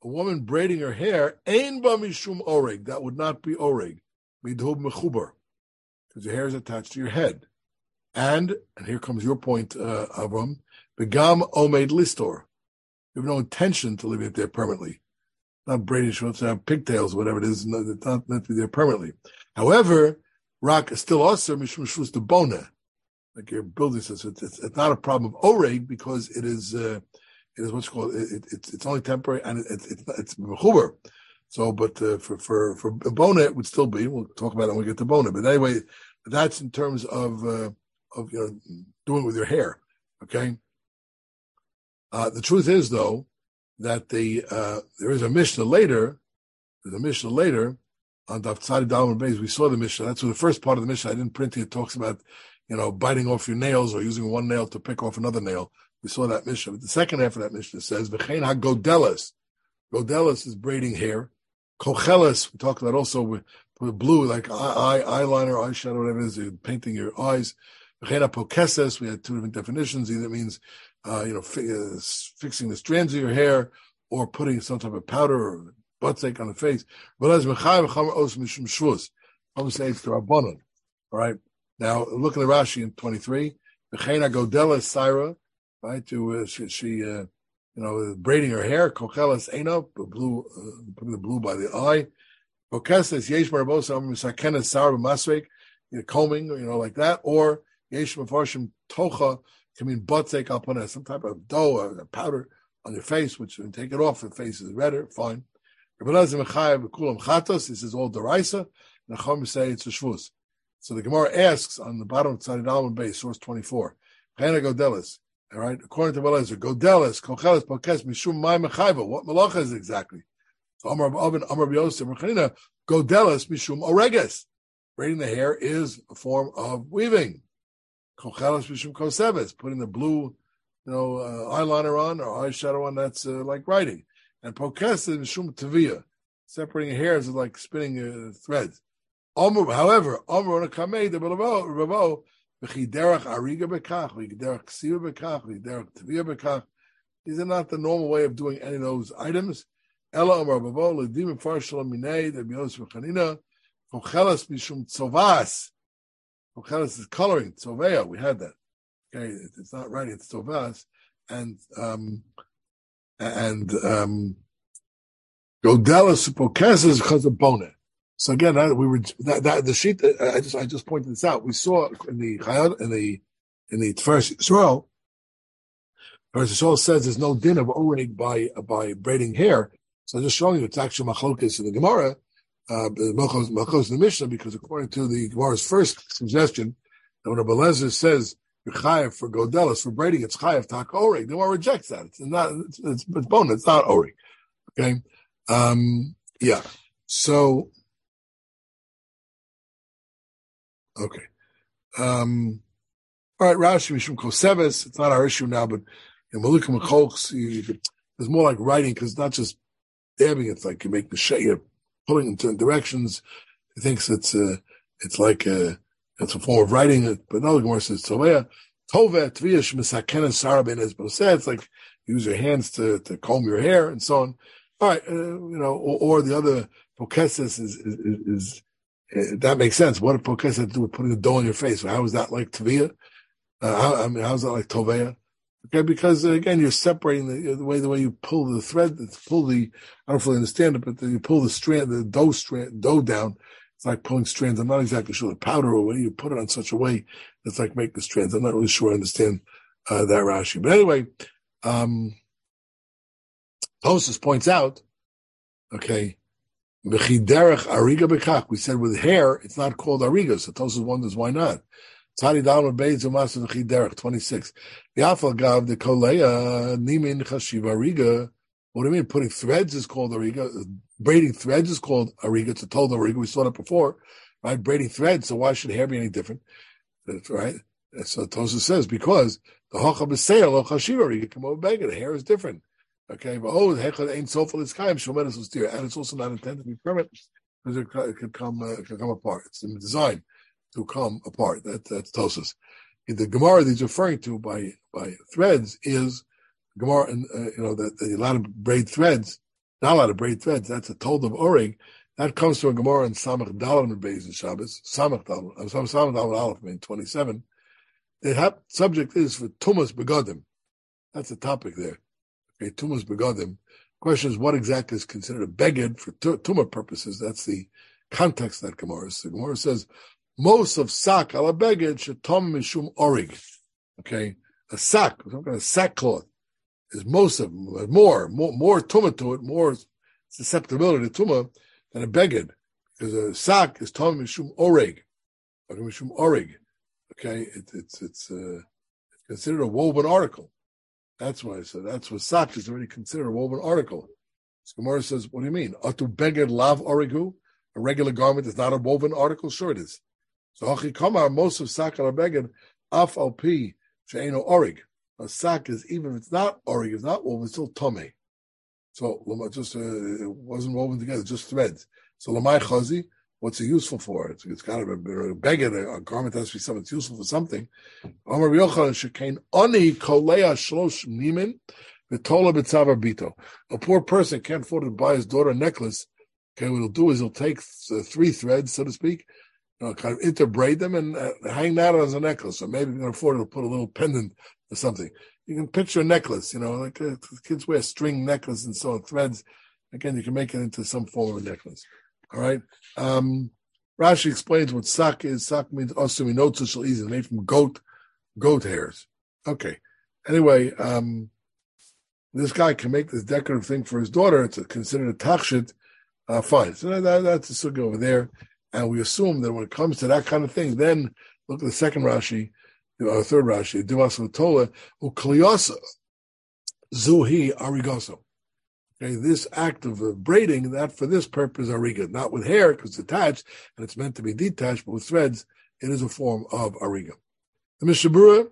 Speaker 1: a woman braiding her hair, ein ba mishum oreg. That would not be oreg, midhub mechuber, because your hair is attached to your head. And, and here comes your point, uh, Avram, Begam Omed Listor. You have no intention to leave it there permanently. Not braiding shorts, have pigtails, whatever it is, it's not meant to be there permanently. However, rock is still also mishum shvus de bona. Like your building says, it's, it's, it's, not a problem of oreg because it is, uh, it is what's called, it, it, it's, it's only temporary and it, it's, it's, it's So, but uh, for, for, for bona, it would still be, we'll talk about it when we get to bona. But anyway, that's in terms of, uh, of, you know, doing with your hair. Okay. Uh, the truth is, though, that the uh, there is a Mishnah later. There's a Mishnah later on Daf Tzadi Dalman Beis. We saw the Mishnah. That's the first part of the Mishnah. I didn't print it. It talks about you know biting off your nails or using one nail to pick off another nail. We saw that Mishnah. But the second half of that Mishnah says V'chein hagodelis. Godelis is braiding hair. Kochelis, we talked about also with, with blue, like eye, eye, eyeliner, eyeshadow, whatever it is, painting your eyes. V'chein hapokeses, we had two different definitions. Either means uh, you know, fi- uh, fixing the strands of your hair or putting some type of powder or butt on the face. But as. All right. Now look at the Rashi in 23. Bechena godela Syra, right? To uh, she, she uh, you know, braiding her hair. Kochelas eno, blue, uh, putting the blue by the eye. Kokeses yesh marabos am misakenes sour b'masvek, combing, you know, like that, or yesh mafarshim tocha can mean butzek I'll put some type of dough or powder on your face, which when take it off, the face is redder, fine. He says all deraisa. Nachum say it's a shvus. So the Gemara asks on the bottom of Tzadid Alman base, source 24. Chena Godelis. All right, according to Belezer, Godelis, Kochelis, Pokes, Mishum, Mai Mechaiva. What malacha is exactly? So Amar Oven, Amar Yosef, Rechanina, Godelis, Mishum, Oreges. Braiding the hair is a form of weaving. Kochelas Mishum Koseves, putting the blue, you know, uh, eyeliner on or eyeshadow on, that's uh, like writing. And Pokes is Mishum Tavia, separating hairs is like spinning uh, threads. However, Omer Kamei, the Ravo, V'chiderach Ariga Bekach, V'chiderach Ksiva Bekach, V'chiderach Tavia Bekach. These are not the normal way of doing any of those items. Farshal Minei, the Bios V'chanina, Kochelas Mishum Tzovas, Kochelis is coloring, Tzovea, we had that. Okay, it's not writing, it's Tzovas. And, um, and, um, Pokes is because of Bona. So again, that, we were, that, that, the sheet, I just, I just pointed this out. We saw in the, Chayot in the, in the Tiferes Yisrael, Tiferes Yisrael says there's no din of oreg by, by braiding hair. So I'm just showing you it's actually machlokes in the Gemara uh, Malchos the Mishnah, because according to the Gemara's first suggestion, that when a Belezer says you're for godelis for braiding, it's chayav tak ori. The Gemara rejects that. It's not. It's, it's, it's bone. It's not ori. Okay. Um, yeah. So. Okay. Um, all right, Rashi Mishum Koseves. It's not our issue now, but in Malukim it's more like writing because not just dabbing. It's like you make the shade pulling in certain directions. He thinks it's a, it's like a, it's a form of writing. But another Gemara says, Tovea, Tove, Tviyash, Misaken, and Sarah ben It's like use your hands to, to comb your hair and so on. All right, uh, you know, or, or the other Pokesis is, is, is, is uh, that makes sense. What if Pokesis had to do with putting a dough on your face? How is that like Tviyah? Uh, I mean, how's that like Tovea? Okay, because uh, again, you're separating the, the way the way you pull the thread, pull the. I don't fully understand it, but you pull the strand, the dough strand, dough down. It's like pulling strands. I'm not exactly sure the powder or way you put it on such a way it's like make the strands. I'm not really sure I understand uh, that Rashi. But anyway, um, Tosus points out, okay, We said with hair, it's not called ariga. So Tosus wonders why not. Tzadi Dalma Beis Umasu Derech, 26. The Afal Gav, the Koleya, Nimin Chashiva Ariga. What do you mean? Putting threads is called Ariga. Braiding threads is called Ariga. It's a told Ariga. We saw that before, right? Braiding threads. So why should hair be any different? Right. So Tosa says, because the Hocha B'Seil, of Chashiva Ariga, come over beggar. The hair is different. Okay, but oh, Hechad ain't so full it's kaim shomedes steer, and it's also not intended to be permanent because it could come uh, it could come apart. It's in the design to come apart. That, that's Tosus. The Gemara that he's referring to by by threads is Gemara, and uh, you know that a lot of braid threads, not a lot of braid threads. That's a told of Oreg. That comes from a Gemara in Samach Dalam Beis in Shabbos. Samach Dalam, Samach Dalam Aleph, I twenty seven. The subject is for Tumas Begodim. That's the topic there. Okay, Tumas Begodim. Question is, what exactly is considered a beged for tumah purposes? That's the context that Gemara. So Gemara says, most of sack ala beged shetom mishum orig. Okay, a sack, some kind of sackcloth, is most of more, more, more tumah to it, more susceptibility to tumah than a beged, because a sack is tom mishum orig, mishum orig. Okay, it, it's it's uh, considered a woven article. That's why I said that's what sack is already considered a woven article. So Gemara says, what do you mean? Atu beged lav origu? A regular garment is not a woven article? Sure it is. So hachi kamar most of sack al beged af al pi she'eno orig. A sack is even if it's not orig, it's not woven, it's still tome. So just uh, it wasn't woven together, just threads. So lamai chazi, what's it useful for? It's, it's kind of a, beggar, a, garment has to be something that's useful for something. Kolea shlosh nimin bito. A poor person can't afford to buy his daughter a necklace. Okay, what he'll do is he'll take uh, three threads, so to speak, know, kind of interbraid them and uh, hang that as a necklace. Or maybe you can afford to put a little pendant or something. You can picture a necklace, you know, like uh, kids wear string necklace and so on, threads. Again, you can make it into some form of a necklace. All right. Um, Rashi explains what sak is. Sak means osumi notzu shall easy, made from goat, goat hairs. Okay. Anyway, um, this guy can make this decorative thing for his daughter. It's considered a tachshit. Uh, fine. So that, that's the sugi over there. And we assume that when it comes to that kind of thing, then look at the second Rashi, or third Rashi, Divas Tola, Ukliosa, Zuhi Arigoso. Okay, this act of braiding, that for this purpose, ariga, not with hair because it's attached and it's meant to be detached, but with threads, it is a form of ariga. The Mishabura,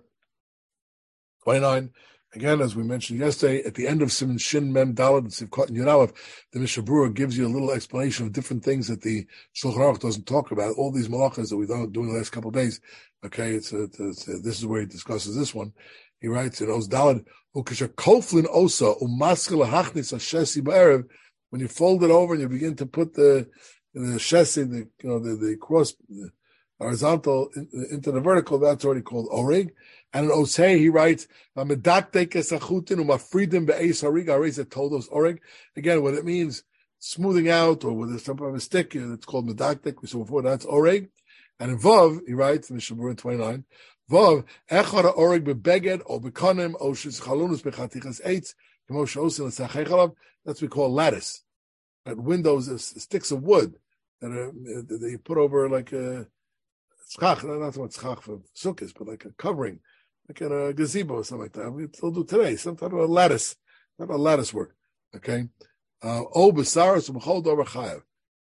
Speaker 1: 29, again, as we mentioned yesterday, at the end of Simon Shin Mem Dalad and Sivkot and Yudalef, the Mishabura gives you a little explanation of different things that the Shulchan Aruch doesn't talk about. All these malachas that we've done doing the last couple of days. Okay, it's, a, it's a, this is where he discusses this one. He writes in Oz Dalad, Ukasha osa oh, umaskal hachnis ashesi ba'erev. When you fold it over and you begin to put the the shesi, the you know the, the cross the horizontal into the vertical, that's already called orig. And in Osei, he writes, "Medaktek esachutin umafridim be'eis harig arizet todos orig." Again, what it means, smoothing out, or with some kind of a stick, it's called medaktek. We saw before that's orig. And in Vav, he writes in the Shabur 29, Vav, echad oreg bebeged o bekonim o shis chalunus bechatichas eitz, kemo sheosin l'sachei That's what we call lattice. At windows, sticks of wood that, are, that you put over like a schach, not what schach for sukkahs, but like a covering, like a gazebo or something like that. We still do today, some type of a lattice, not a lattice work. Okay. Uh, o besaris b'chol dover chayav.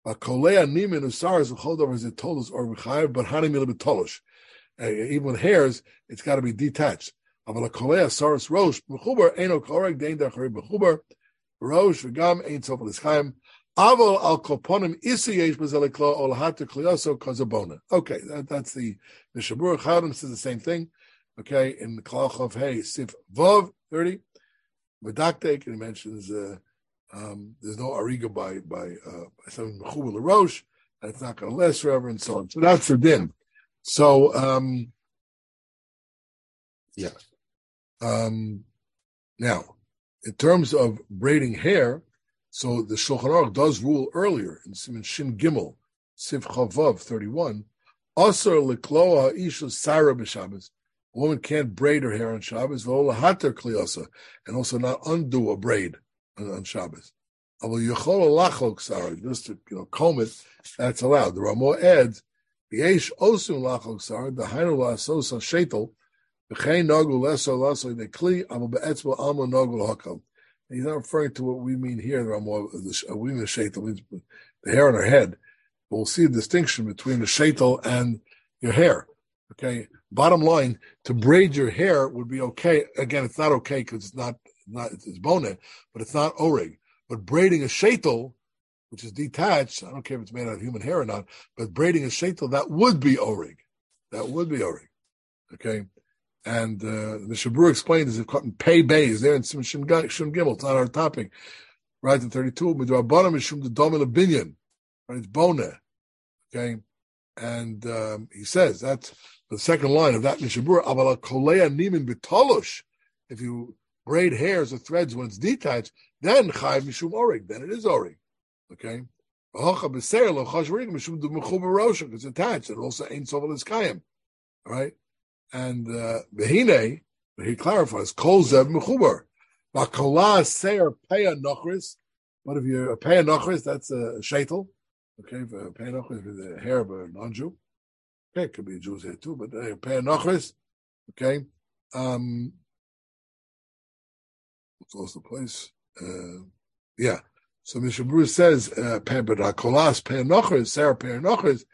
Speaker 1: Kolea nimin usaris b'chol dover is it told us or b'chayav, but hanim il uh, even with hairs, it's got to be detached. Aval kolea saris rosh b'chubar eno korek dein dachari b'chubar rosh v'gam ein sof l'schaim aval al koponim isi yesh b'zeliklo ol hatu klioso kozabona. Okay, that, that's the the Shabur Chadim says the same thing. Okay, in the Klach of Hey Sif Vov thirty, Medaktek and he mentions uh, um, there's no ariga by by uh, some mechubel rosh, and it's not going to last forever, and so on. So that's the din. So, um, yeah. Um, now, in terms of braiding hair, so the Shulchan Aruch does rule earlier in Simon Shin Gimel, Siv Chavav 31, Asar likloa isha sara b'Shabbos. A woman can't braid her hair on Shabbos, hater kliyasa, and also not undo a braid on, Shabbos. Just to you know comb it, that's allowed. The Ramah adds Yesh osun lachok sar, the hainu la'asos shetel, v'chein nogul leso laso kli amal be'etzbo alma nogul hakam. He's not referring to what we mean here, the uh, uh, we mean the shetel, means the hair on her head. But we'll see a distinction between the shetel and your hair. Okay. Bottom line, to braid your hair would be okay. Again, it's not okay because it's not, not, it's bone, but it's not orig. But braiding a shetel which is detached, I don't care if it's made out of human hair or not, but braiding a shaitel, that would be orig. That would be orig. Okay? And uh, the Shabur explained is if cotton pay bay is there in Sim Shin Gimel, it's not our topic. Right in 32, Midrabanim is Shum the Domil Binyan. Right? It's Bona. Okay? And um, he says that's the second line of that Mishabur. Avala kolea nimin bitalosh. If you braid hairs or threads when it's detached, then chayv mishum orig. Then it is orig. Okay. Because it's attached, and also ain't sovel is kayim. Right. And uh, behine, he clarifies, kol zev mechubar. Vakola seir peya nochris. What if you're a peya nochris? That's a shaitel. Okay, for peya nochris, the hair of a non-Jew. Okay, it could be a Jew's hair too, but uh, peya nochris. Okay. Um, what's also the place? Uh, yeah. So Mr. Bruce says, uh, Kolas peya nochris, seir peya nochris.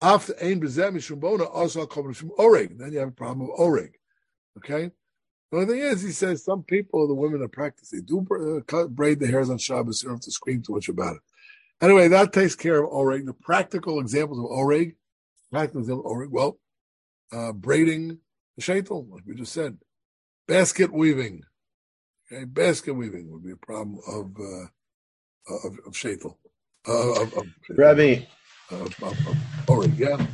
Speaker 1: After ein bezeh mishum bona also come from oreg. Then you have a problem of oreg. Okay. The only thing is, he says some people, the women are practicing, do uh, braid the hairs on Shabbos. You don't have to scream too much about it. Anyway, that takes care of oreg. The practical examples of oreg, practical examples of oreg. Well, uh, braiding the shaitel, like we just said, basket weaving. Okay, basket weaving would be a problem of uh, of, of shaitel. Uh, of, of,
Speaker 4: Rabbi,
Speaker 1: of, of, of oreg, yeah.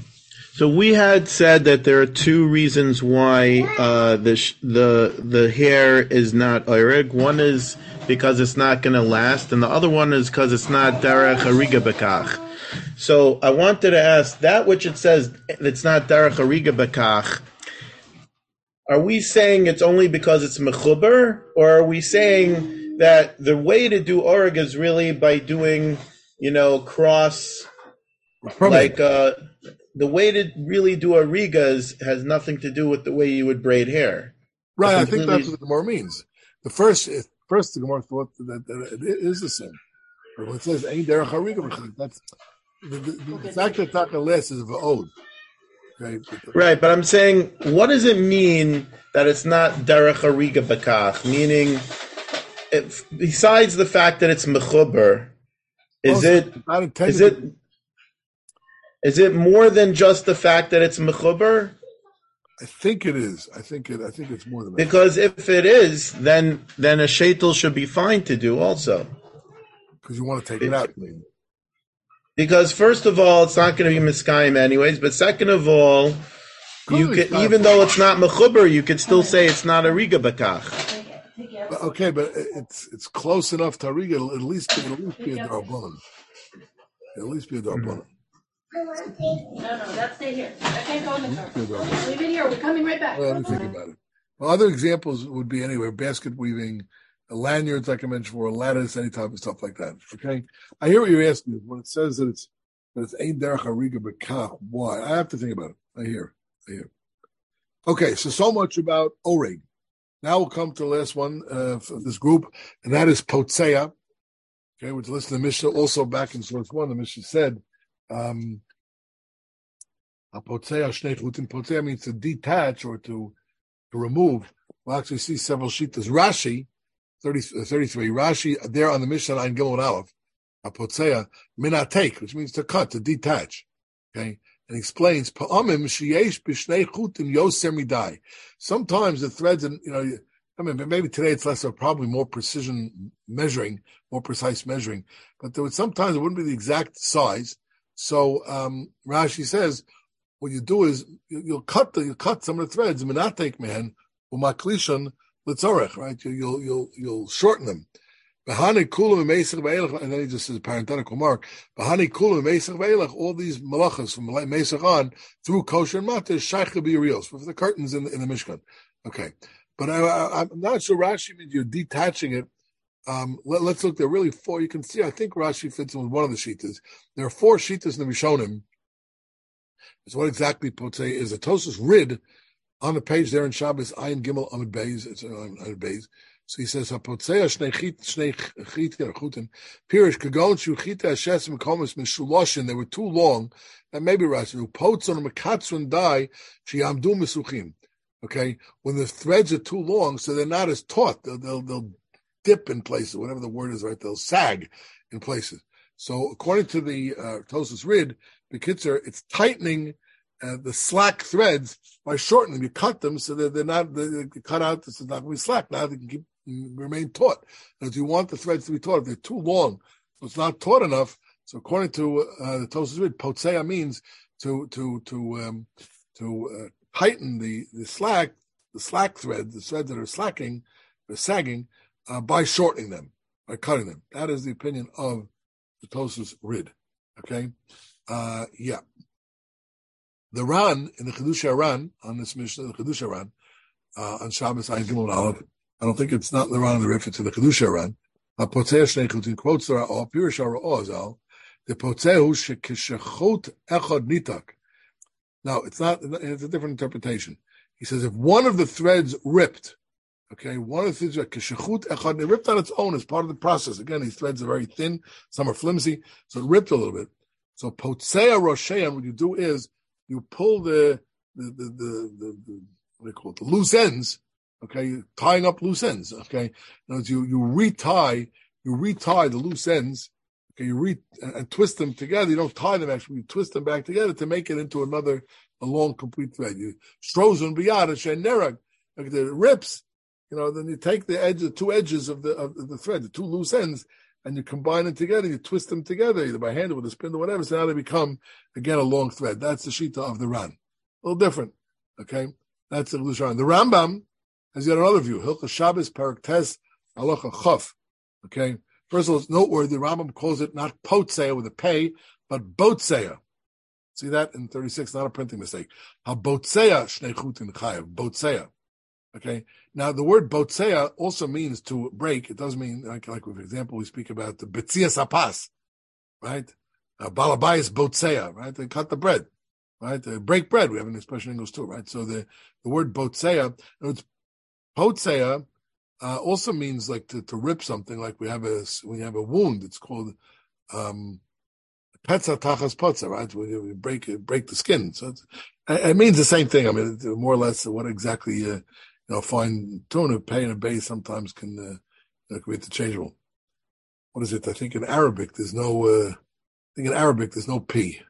Speaker 4: So we had said that there are two reasons why uh, the sh- the the hair is not oirig. One is because it's not going to last, and the other one is because it's not derech hariga bekach. So I wanted to ask that which it says it's not derech hariga bekach. Are we saying it's only because it's mechuber, or are we saying that the way to do orig is really by doing, you know, cross, like uh, the way to really do a rigas has nothing to do with the way you would braid hair.
Speaker 1: Right, I think that's what the Gemara means. The first, first the Gemara thought that, that it is the same. But when it says "Ein derech hariga," that's the, the, the fact that taka less is of ode. Okay,
Speaker 4: Right, but I'm saying, what does it mean that it's not derech hariga bakach? Meaning, if, besides the fact that it's mechuber, is oh,
Speaker 1: Also,
Speaker 4: it
Speaker 1: it's not intended
Speaker 4: is it
Speaker 1: to-
Speaker 4: is it more than just the fact that it's mechuber?
Speaker 1: I think it is. I think it. I think it's more than that.
Speaker 4: Because if it is, then then a shaitel should be fine to do also.
Speaker 1: Because you want to take it out. Maybe.
Speaker 4: Because first of all, it's not going to be miskayim anyways. But second of all, you
Speaker 1: Clearly it's
Speaker 4: could
Speaker 1: not.
Speaker 4: even though it's not mechuber, you could still say it's not a riga bakach.
Speaker 1: Okay, but it's it's close enough to Riga. At least it'll at least be a darbonin. At least be a darbonin. Mm.
Speaker 5: No, no, that's stay here. I can't go in the car. Leave it here. We're coming right back.
Speaker 1: Well, let me think about it. Well, other examples would be anywhere basket weaving, lanyards, like I mentioned, for a lattice, any type of stuff like that. Okay, I hear what you're asking. When it says that it's that it's ain't derech hariga bekach, why? I have to think about it. I hear. I hear. Okay, so so much about oreg. Now we'll come to the last one uh, for this group, and that is potseya. Okay, which listen to Mishnah also back in source one. The Mishnah said, um, a potseya shnei chutin. Potseya means to detach or to to remove. We'll actually see several shitas. Rashi, 30, uh, 33, Rashi, there on the Mishnah on Gimel and Aleph, Apotzeya, minatek, which means to cut, to detach. Okay? And explains, Pa'amim sheyesh b'shnei chutim yoser midai. Sometimes the threads, and you know, I mean, maybe today it's less of probably more precision measuring, more precise measuring, but there would sometimes it wouldn't be the exact size. So um, Rashi says, what you do is you, you'll cut the you cut some of the threads, minatek man, umaklishan litzorech, right? You, you'll you'll you'll shorten them. Bahani kulam meisach ve'elach, and then he just says parenthetical mark. Bahani kulam meisach ve'elach. All these malachas from meisach on through kosher and matzah shaykh b'yurios for the curtains in the, in the mishkan. Okay, but I, I'm not sure Rashi means you're detaching it. Um, let, us look. There are really four. You can see. I think Rashi fits in with one of the shitas. There are four shitas in the Rishonim. So what exactly Potzei is? A Tosus Rid on the page there in Shabbos Ayin Gimel Amid Beis. It's Amid Beis. So he says, "Hapotzei shnei shnei chutin pirish kagon shu chita hashesim komis min shuloshin. They were too long. That maybe Rashi who pots on mekatzun die sheyamdu misuchim. Okay, when the threads are too long, so they're not as taut. They'll, they'll they'll dip in places, whatever the word is, right? They'll sag in places. So according to the uh, Rid, the it's tightening uh, the slack threads by shortening them. You cut them so that they're not they, cut out. This is not going to be slack. Now they can keep remain taut. If you want the threads to be taut, if they're too long, so it's not taut enough. So according to uh, the Tosus Rid, potsea means to to to um, to uh, tighten the the slack, the slack thread, the threads that are slacking, or sagging, uh, by shortening them, by cutting them. That is the opinion of the Tosus Rid. Okay, uh, yeah. The Ran in the Chidusha Ran on this Mishnah, the Chidusha Ran uh, on Shabbos Ayin Aleph. I don't think it's not the Ran in the Rifit to the Chidusha Ran. The Now it's not. It's a different interpretation. He says if one of the threads ripped, okay, one of the threads, keshachut echad, it ripped on its own as part of the process. Again, these threads are very thin, some are flimsy, so it ripped a little bit. So potsea roshean, what you do is you pull the, the, the, the, the, the what do you call it, the loose ends, okay, tying up loose ends, okay. In you, you retie, you retie the loose ends, okay, you re, and twist them together. You don't tie them actually, you twist them back together to make it into another, a long, complete thread. You, strozen biyad, and nerag, like rips, you know, then you take the edge, the two edges of the, of the thread, the two loose ends, and you combine them together, you twist them together, either by hand or with a spindle, whatever, so now they become, again, a long thread. That's the Shita of the Ran. A little different, okay? That's the Lushan. The Rambam has yet another view. Hilchah Shabbos Parak Tes Halacha Chof. Okay. First of all, it's noteworthy. The Rambam calls it not potseya with a pay, but botseya. See that in 36, not a printing mistake. How botseya shnei in chayav. Botseya. Okay. Now the word botseya also means to break. It does mean like, like for example, we speak about the betzias apas, right? Uh, balabayas botseya, right? They cut the bread right? They break bread. We have an expression in English too, right? So the, the word botsea, it's potsea, uh, also means like to, to rip something. Like we have a you have a wound, it's called um, petza tachas potza, right? When you break break the skin. So it means the same thing. I mean, more or less, what exactly uh, know, fine tune of pay and a base sometimes can uh, you know, can be interchangeable. What is it? I think in Arabic there's no. Uh, I think in Arabic there's no p.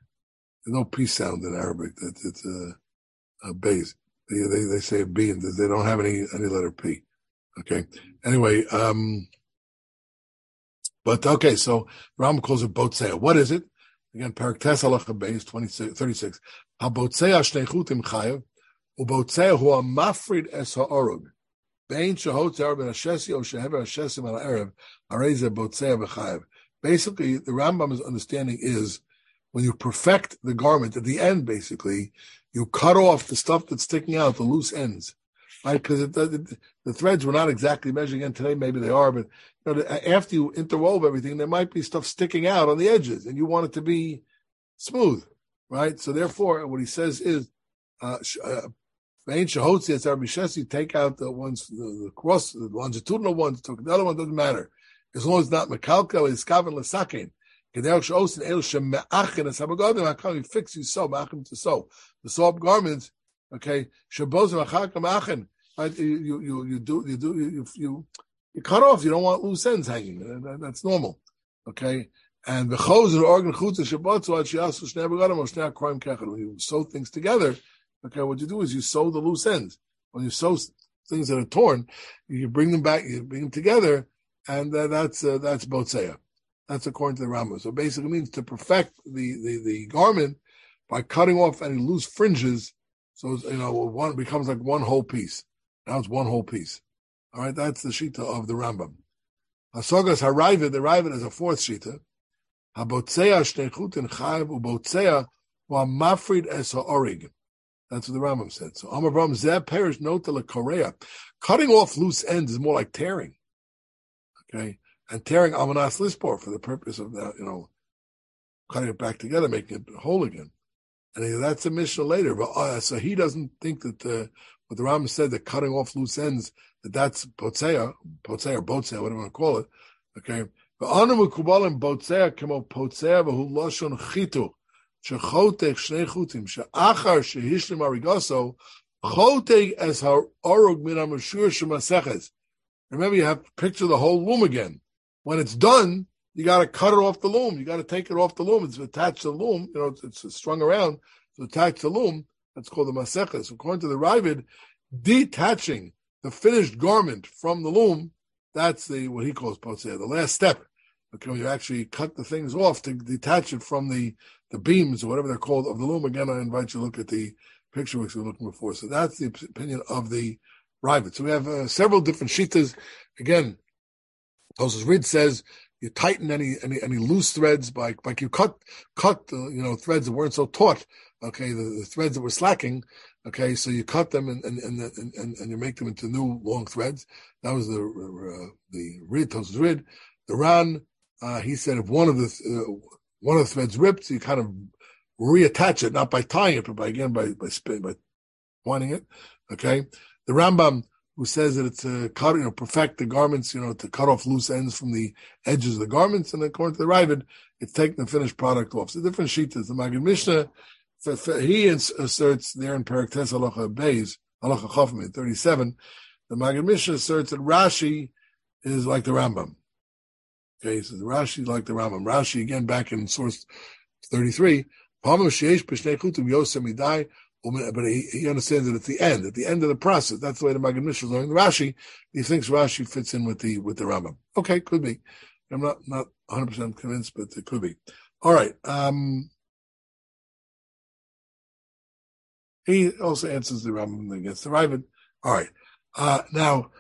Speaker 1: There's no p sound in Arabic. That it's a, a base. They, they, they say a b and they don't have any any letter p. Okay. Anyway, um, but okay, so Ram calls it botsea. What is it? Again, Parak Tes Halacha Beis 36. Habotsea shnei chutim chayev, Basically, the Rambam's understanding is when you perfect the garment at the end, basically, you cut off the stuff that's sticking out, the loose ends right? Because the, the threads were not exactly measured. Again, today maybe they are, but you know, after you interwove everything, there might be stuff sticking out on the edges, and you want it to be smooth, right? So therefore, what he says is, uh, uh take out the ones, the, the cross, the longitudinal ones, the other one doesn't matter. As long as it's not mekalkel, it's kavan l'sakin. Fix you so, to so. The soft garments Okay, Shabbos Achen. Right? You you you do you do you you you cut off. You don't want loose ends hanging. That's normal. Okay. And the chos and organ chutz Shabbat so shiasu shnei begadim or shnei crime kechad. When you sew things together, okay, what you do is you sew the loose ends. When you sew things that are torn, you bring them back, you bring them together, and uh, that's uh, that's botzeya. That's according to the Rambam. So basically, means to perfect the, the the garment by cutting off any loose fringes so you know, one becomes like one whole piece. Now it's one whole piece. All right, that's the shita of the Rambam. Hasogas harayvid, the Ravid is a fourth shita. Habotzea shneichutin chayv ubotzea wa mafrid es ha'orig. That's what the Rambam said. So Amar Bram zeh perish nota Korea. Cutting off loose ends is more like tearing. Okay, and tearing amanas lispor for the purpose of that, you know, cutting it back together, making it whole again. And that's a mission later. But uh, so he doesn't think that the, what the Ram said that cutting off loose ends that that's potzea, potzea or botzea, whatever you want to call it. Okay. But anu mekubalim botzea kemo potzea v'hu loshon chitu Remember, you have to picture the whole loom again. When it's done, you got to cut it off the loom. You got to take it off the loom. It's attached to the loom. You know, it's, it's strung around. It's attached to the loom. That's called the maseches. According to the Ravid, detaching the finished garment from the loom, that's the what he calls poseh, the last step. Okay, you actually cut the things off to detach it from the the beams or whatever they're called of the loom. Again, I invite you to look at the picture were looking before. So that's the opinion of the Rivet. So we have uh, several different shitas. Again, Tosus Rid says you tighten any any any loose threads by like you cut cut uh, you know threads that weren't so taut. Okay, the, the, threads that were slacking. Okay, so you cut them and and and and, and you make them into new long threads. That was the uh, the Rid Tosus Rid. The Ran uh, he said if one of the uh, one of the threads ripped, you kind of reattach it, not by tying it, but by again by by spin, by winding it. Okay, the Rambam who says that it's a cut, you know, perfect the garments, you know, to cut off loose ends from the edges of the garments, and according to the Ravid, it's taking the finished product off. So different sheets. The Maggid Mishnah, he asserts there in Perak Tes Halacha Beis, Halacha Chofim, 37, the Maggid Mishnah asserts that Rashi is like the Rambam. Okay, says Rashi like the Rambam. Rashi again back in source 33, but he, he understands that at the end, at the end of the process, that's the way the Maggid Mishnah is learning the Rashi. He thinks Rashi fits in with the with the Rambam. Okay, could be. I'm not not 100 percent convinced, but it could be. All right. Um, he also answers the Rambam against the Ravid. All right. Uh, now,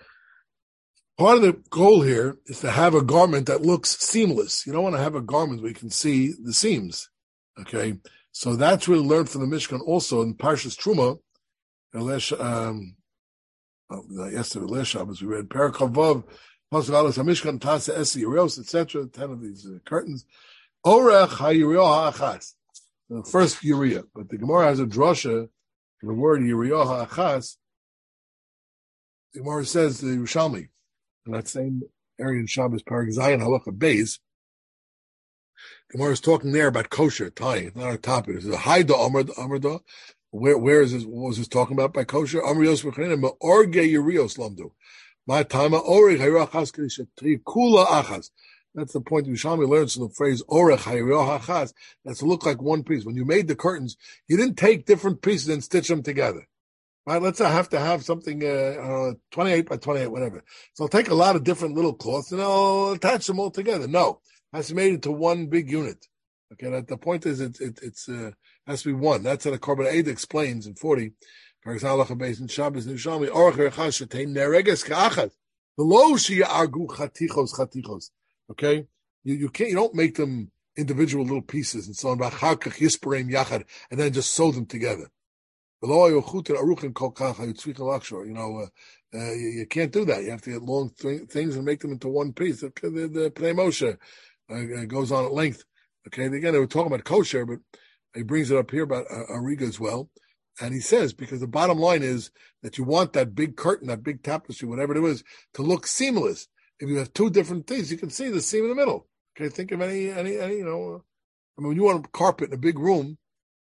Speaker 1: part of the goal here is to have a garment that looks seamless. You don't want to have a garment where you can see the seams. Okay. So that's really learned from the Mishkan also in Parshas Truma. Um, oh, yesterday, last Shabbos, we read Parakavav, Pasuk Hamishkan Tasa Esi Yerios, etc. Ten of these uh, curtains. Orech HaYirioh HaAchas. The first Uriah, but the Gemara has a drasha the word Yirioh HaAchas. The Gemara says the Yerushalmi, in that same area in Shabbos, Parak Zayin Halacha Beis, Gemara is talking there about kosher tying. It's not a topic. It's a haida amrda. Where where is this? What was this talking about by kosher? Amrios v'chanim orge yirios lamdu. My time oreg hayrachas kula achas. That's the point Yerushalmi learns from the phrase orech hayrachas. That's look like one piece. When you made the curtains, you didn't take different pieces and stitch them together. Let's I have to have something uh, 28 by 28, whatever. So I'll take a lot of different little cloths and I'll attach them all together. No to be made into one big unit. Okay, that, the point is it, it it's uh, has to be one. That's what the Korban Eid explains in forty. For example, based in Shabbos Nishami, Orach Rechas Shetein Nereges Ka'achas. Below Shia Argu Chatichos Chatichos. Okay, you you can't you don't make them individual little pieces and so on. And then just sew them together. You know, uh, uh, you, you, can't do that. You have to get long th- things and make them into one piece. The, the, the Pnei Moshe uh, goes on at length. Okay, again, they were talking about kosher, but he brings it up here about uh, Ariga as well. And he says, because the bottom line is that you want that big curtain, that big tapestry, whatever it is, to look seamless. If you have two different things, you can see the seam in the middle. Okay, think of any, any, any, you know, I mean, you want a carpet in a big room,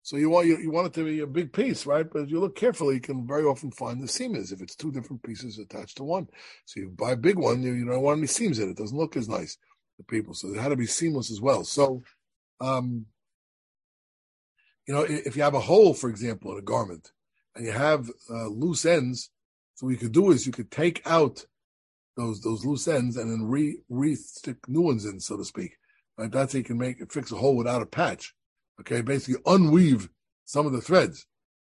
Speaker 1: so you want you, you want it to be a big piece, right? But if you look carefully, you can very often find the seam is if it's two different pieces attached to one. So you buy a big one, you, you don't want any seams in it. It doesn't look as nice to people. So it had to be seamless as well. So, um, you know, if you have a hole, for example, in a garment, and you have uh, loose ends, so what you could do is you could take out those those loose ends and then re re stick new ones in, so to speak. Right? That's how you can make fix a hole without a patch. Okay, basically unweave some of the threads.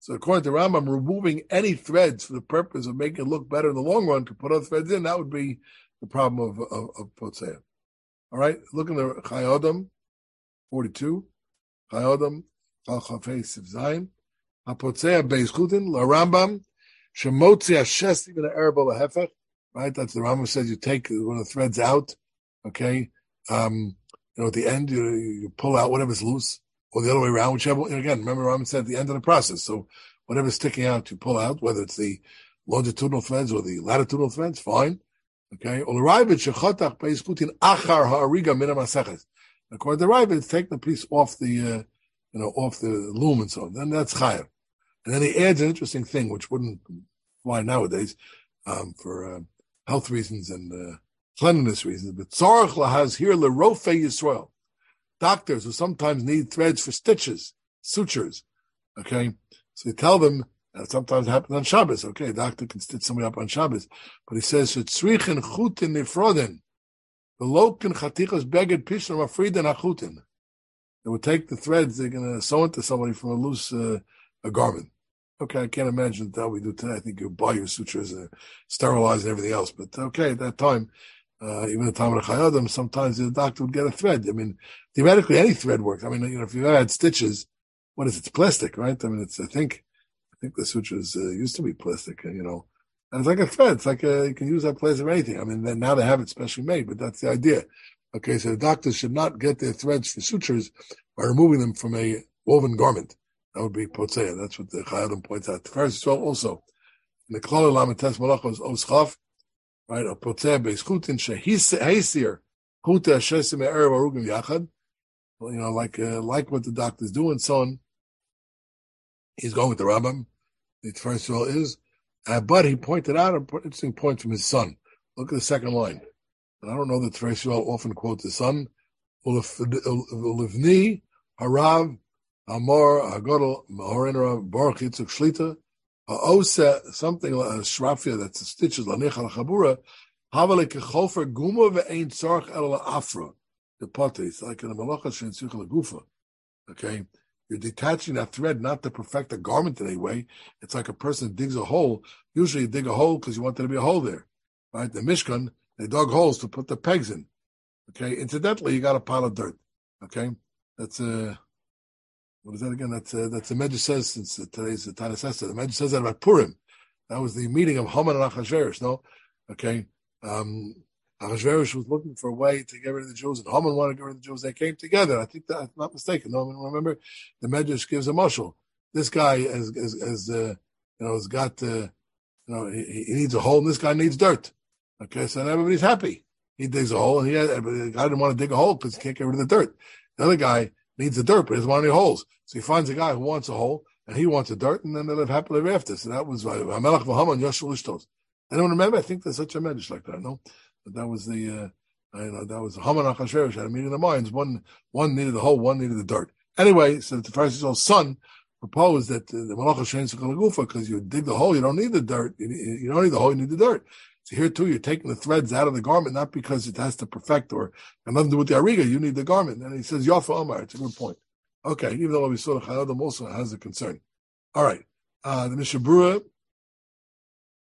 Speaker 1: So according to Rambam, removing any threads for the purpose of making it look better in the long run to put other threads in, that would be the problem of of, of Potsea. All right, look in the Chayodam, 42. Chayodam, Chal Chafei Siv Zayin. Hapotzea Beis Chutin, La Rambam, Shemotzi Hashesi Min Ha'ereb Hefech. Right, that's the Rambam says you take one of the threads out, okay? Um, you know, at the end, you, you pull out whatever's loose, or the other way around, whichever, again, remember Rambam said at the end of the process. So whatever's sticking out, you pull out, whether it's the longitudinal threads or the latitudinal threads, fine. Okay, According to Ravid, taking the piece off the, uh, you know, off the loom and so on. Then that's chayav. And then he adds an interesting thing, which wouldn't fly nowadays, um, for uh, health reasons and uh, cleanliness reasons. But tzarich has here lerofe Yisrael. Doctors who sometimes need threads for stitches, sutures. Okay, so you tell them and sometimes it happens on Shabbos. Okay, a doctor can stitch somebody up on Shabbos. But he says, Shetzrichen chutin nifroden. The lokin chatichas beged pishna mafriden achutin. They would take the threads, they're going to sew into somebody from a loose uh, a garment. Okay, I can't imagine that we do today. I think you buy your sutures and sterilize and everything else. But okay, at that time, uh, even the of the sometimes the doctor would get a thread. I mean, theoretically, any thread works. I mean, you know, if you ever had stitches, what is it? It's plastic, right? I mean, it's, I think, I think the sutures uh, used to be plastic, you know, and it's like a thread. It's like a, you can use that plastic for anything. I mean, then now they have it specially made, but that's the idea. Okay, so the doctors should not get their threads for sutures by removing them from a woven garment. That would be potzea. That's what the Chayadim points out. First, well, also, in the Klal Lamates Malachos Oschaf, right, a potzea beis chutin shehisir chuta shesim erev arugim yachad. You know, like uh, like what the doctor's doing. So on, he's going with the Rambam. The first all is, uh, but he pointed out an interesting point from his son. Look at the second line. And I don't know that Therese often quotes his son. Ulivni harav Amor Agodol Mahorinra Baruch Yitzuk Shlita Ose something like a shrafia that's stitches lanich al chabura havale kechofer guma ve'ein tzarch el afra the pote it's like in a malacha shen tzich gufa okay? You're detaching that thread not to perfect a garment in any way. It's like a person digs a hole. Usually you dig a hole because you want there to be a hole there right? The mishkan they dug holes to put the pegs in okay? Incidentally you got a pile of dirt okay? That's a uh, what is that again? That's uh, that's the Medrash says since uh, today's the Tanis Esther. The Medrash says that about Purim. That was the meeting of Haman and Achashverosh. No, okay. Um, Achashverosh was looking for a way to get rid of the Jews, and Haman wanted to get rid of the Jews. They came together. I think that I'm not mistaken. No, i remember the Medrash gives a mushal. This guy has, has, has uh, you know, has got, uh, you know, he, he, needs a hole, and this guy needs dirt. Okay, so everybody's happy. He digs a hole, and he had, guy didn't want to dig a hole because he can't get rid of the dirt. The other guy needs the dirt, but doesn't want any holes. So he finds a guy who wants a hole, and he wants the dirt, and then they live happily ever after. So that was uh, Hamelach V'Haman Yashul Ishtos. Anyone remember? I think there's such a medrash like that. No, but that was the uh, I know that was Haman Achashverosh had a meeting of the minds. One one needed the hole, one needed the dirt. Anyway, so the Pharisee's son proposed that the Malach Hashem because you dig the hole, you don't need the dirt. You, you don't need the hole, you need the dirt. So here too, you're taking the threads out of the garment, not because it has to perfect or have nothing to do with the ariga. You need the garment. And he says, Yafa Omar. It's a good point. Okay, even though we saw the Chayadim also has a concern. All right. Uh, the Mishabura,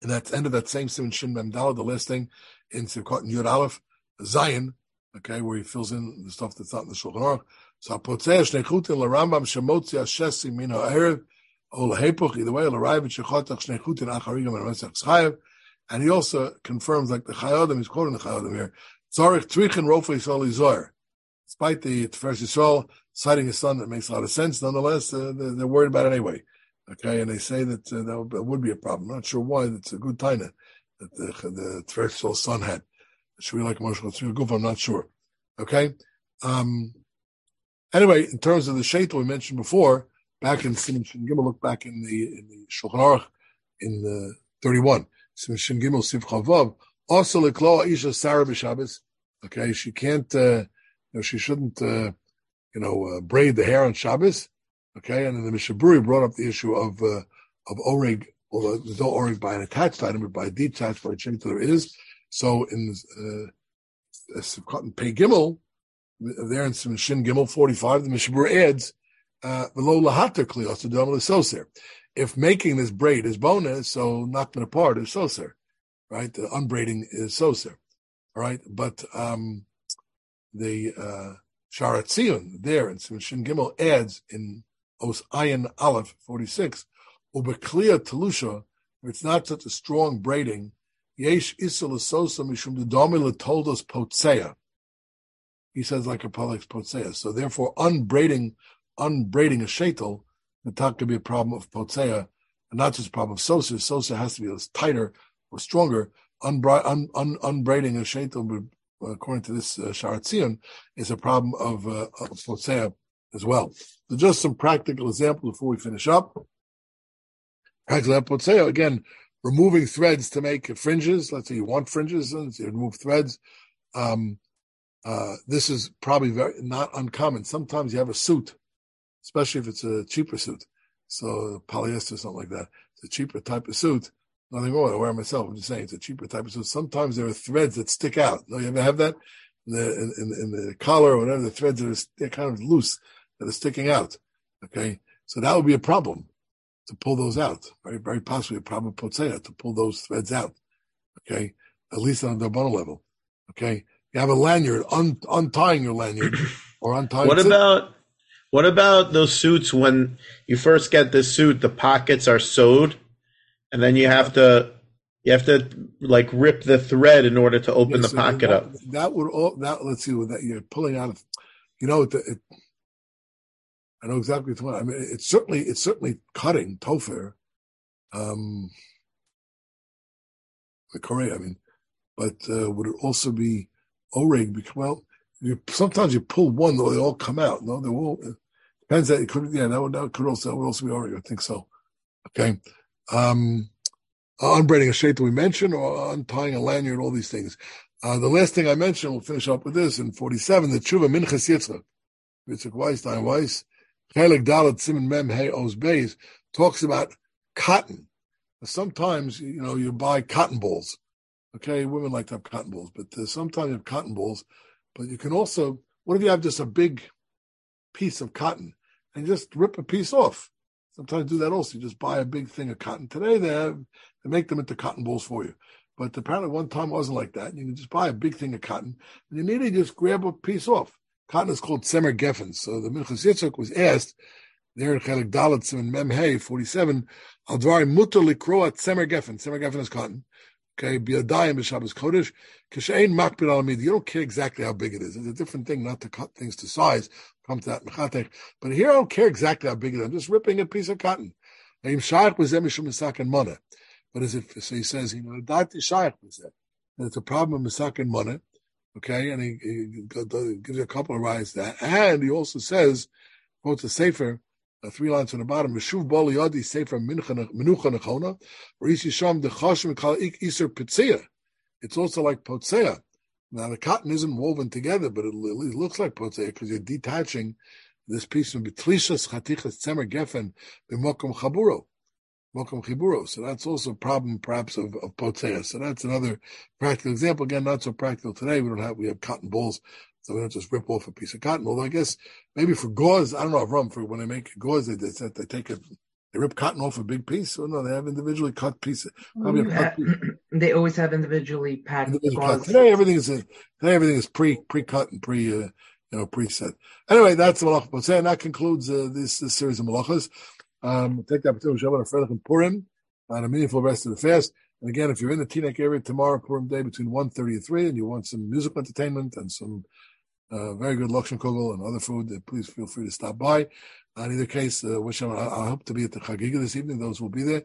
Speaker 1: and that's end of that same Simon Shin Memdala, the last thing in Sivkot and Yud Aleph, Zion, okay, where he fills in the stuff that's not in the Shulchan Aruch. So Apotzeh Shnechutin LaRambam Shemotzi Ashesi Min HaErev, either way, L'Rayv Shechotach Shnechutin Acharigam and Mesach Chayev, and he also confirms, like the Chayodim, he's quoting the Chayodim here, Zarech Trichin Rofei Soli Zohar. Despite the Tiferes Yisrael citing his son, that makes a lot of sense. Nonetheless, uh, they're, they're, worried about it anyway. Okay, and they say that uh, that, would, be a problem. I'm not sure why. It's a good taina that the, the Tfer's son had. Should we like Moshe Guf? I'm not sure. Okay. Um, anyway, in terms of the shaitel we mentioned before, back in Simon Shin Gimel, look back in the in the Shulchan Aruch in the 31. Shin Gimel Siv Chavav. Also, Sarah b'Shabbos. Okay, she can't. Uh, you know, she shouldn't. Uh, you know, uh, braid the hair on Shabbos. Okay, and then the Mishaburi brought up the issue of uh, of oreg. Well, there's no oreg by an attached item, but by a detached, by a chain there is. So in uh, Pei Gimel, there in Shin Gimel 45, the Mishabur adds, uh, below lahater kliyos to dom soser if making this braid is bonus, so knocking apart is soser, right? The unbraiding is soser, all right? But um, the uh, Zion there in Shin Gimel adds in Os Ayin Aleph 46, Ubekliya Telusha, where it's not such a strong braiding, Yesh Isil Sosa Mishum Dedomi Letoldos Potsea. He says like a Palex Potsea. So therefore, unbraiding, unbraiding a shetel the talk could be a problem of potsea, and not just a problem of sosa. Sosa has to be tighter or stronger. Unbra- un- un- unbraiding a shaitel, according to this uh, Sharatzion, is a problem of, uh, of as well. So just some practical examples before we finish up. Practical potsea, again, removing threads to make fringes. Let's say you want fringes, and you remove threads. Um, uh, this is probably very not uncommon. Sometimes you have a suit especially if it's a cheaper suit. So polyester, or something like that. It's a cheaper type of suit. Nothing wrong. I wear it myself. I'm just saying it's a cheaper type of suit. Sometimes there are threads that stick out. No, you ever have that? in the, in, in the collar or whatever, the threads that are they're kind of loose, that are sticking out. Okay. So that would be a problem to pull those out. Very, very possibly a problem potzea to pull those threads out. Okay. At least on the bottom level. Okay. You have a lanyard, un, untying your lanyard or untying.
Speaker 4: What about, what about those suits when you first get this suit, the pockets are sewed and then you have to you have to like rip the thread in order to open yes, the pocket
Speaker 1: that,
Speaker 4: up.
Speaker 1: That would all. That let's see. That you're pulling out of. You know, it, it, I know exactly what I mean. It's certainly it's certainly cutting tofer. Um, the Korea, I mean, but uh, would it also be oreg? Because well, you sometimes you pull one, though they all come out. No, they all depends. That it could, yeah, that would that could also that would also be oreg. I think so. Okay. Um, unbraiding a shade that we mentioned, or untying a lanyard, all these things. Uh, the last thing I mentioned, we'll finish up with this in 47, the Tshuva Minchas Yitzchak. Yitzchak Weiss, Dayan Weiss, Chelik Dalet Siman Mem Hey Oz Beis, talks about cotton. Sometimes, you know, you buy cotton balls. Okay, women like to have cotton balls, but uh, sometimes you have cotton balls. But you can also, what if you have just a big piece of cotton and just rip a piece off? Sometimes do that also. You just buy a big thing of cotton. Today they have they make them into cotton balls for you. But apparently one time it wasn't like that. You can just buy a big thing of cotton and you need to just grab a piece off. Cotton is called Tzemer Geffen. So the Minchas Yitzchak was asked there in Chelik Dalit in Mem 47, Al Dvari Mutter Likroat Tzemer Geffen. Tzemer Geffen is cotton. Okay, be a day Biadayim B'Shabbos Kodesh. Kishain Makbid Al You don't care exactly how big it is. It's a different thing not to cut things to size. Come to that Mechatech. But here I don't care exactly how big it is. I'm just ripping a piece of cotton. What is it? So he says, you know. And it's a problem of Misak and Mana. Okay, and he, he, gives you a couple of rides that. And he also says, quotes a Sefer, uh, three lines from the bottom, Meshuv Bol Yodi Sefer Menucha Nechona, or Isi Sham the Chashim Kal Iser Pitzia. It's also like Potzea. Now the cotton isn't woven together, but it, it looks like Potzea eh, because you're detaching this piece from Betlishas Chatichas Tzemer Geffen B'mokum Chaburo. Mokum Chiburo. So that's also a problem perhaps of, of Potzea. So that's another practical example. Again, not so practical today. We don't have, we have cotton balls. So we don't just rip off a piece of cotton. Although I guess maybe for gauze, I don't know rum for when they make gauze, they, they, they take a, they rip cotton off a big piece. Or no, they have individually cut pieces.
Speaker 6: Probably cut piece. They always have individually packed.
Speaker 1: Today everything is today everything is pre pre cut and pre uh, you know preset. Anyway, that's the malach and that concludes uh, this, this series of malachas. Um, take the opportunity to Shabbat Fredach and Purim and a meaningful rest of the fast. And again, if you're in the Teaneck area tomorrow, Purim Day, between 1.30 and 3, and you want some musical entertainment and some uh, very good Lakshan Kugel and other food, please feel free to stop by. In either case, uh, wish I, I, hope to be at the Chagiga this evening. Those will be there.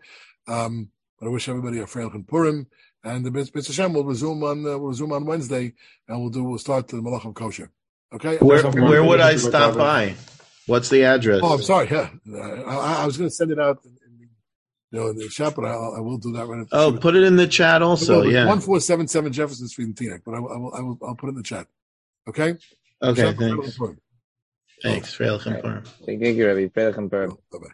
Speaker 1: Um, but I wish everybody a Freilich and Purim. And the Mitzvah Hashem will resume on uh, will resume on Wednesday, and we'll do we'll start the Malachim Kosher. Okay.
Speaker 4: Where where would I stop by? What's the address?
Speaker 1: Oh, I'm sorry. Yeah, I, I was going to send it out. In, in, you know, in the chat, but I, I will do that right.
Speaker 4: After oh, put it in the chat also. yeah,
Speaker 1: one four seven seven Jefferson Street in Teaneck. But I, I, will, I will, I'll put it in the chat. Okay.
Speaker 4: Okay. Thanks. Thanks. Thank you,
Speaker 3: Rabbi. Bye bye.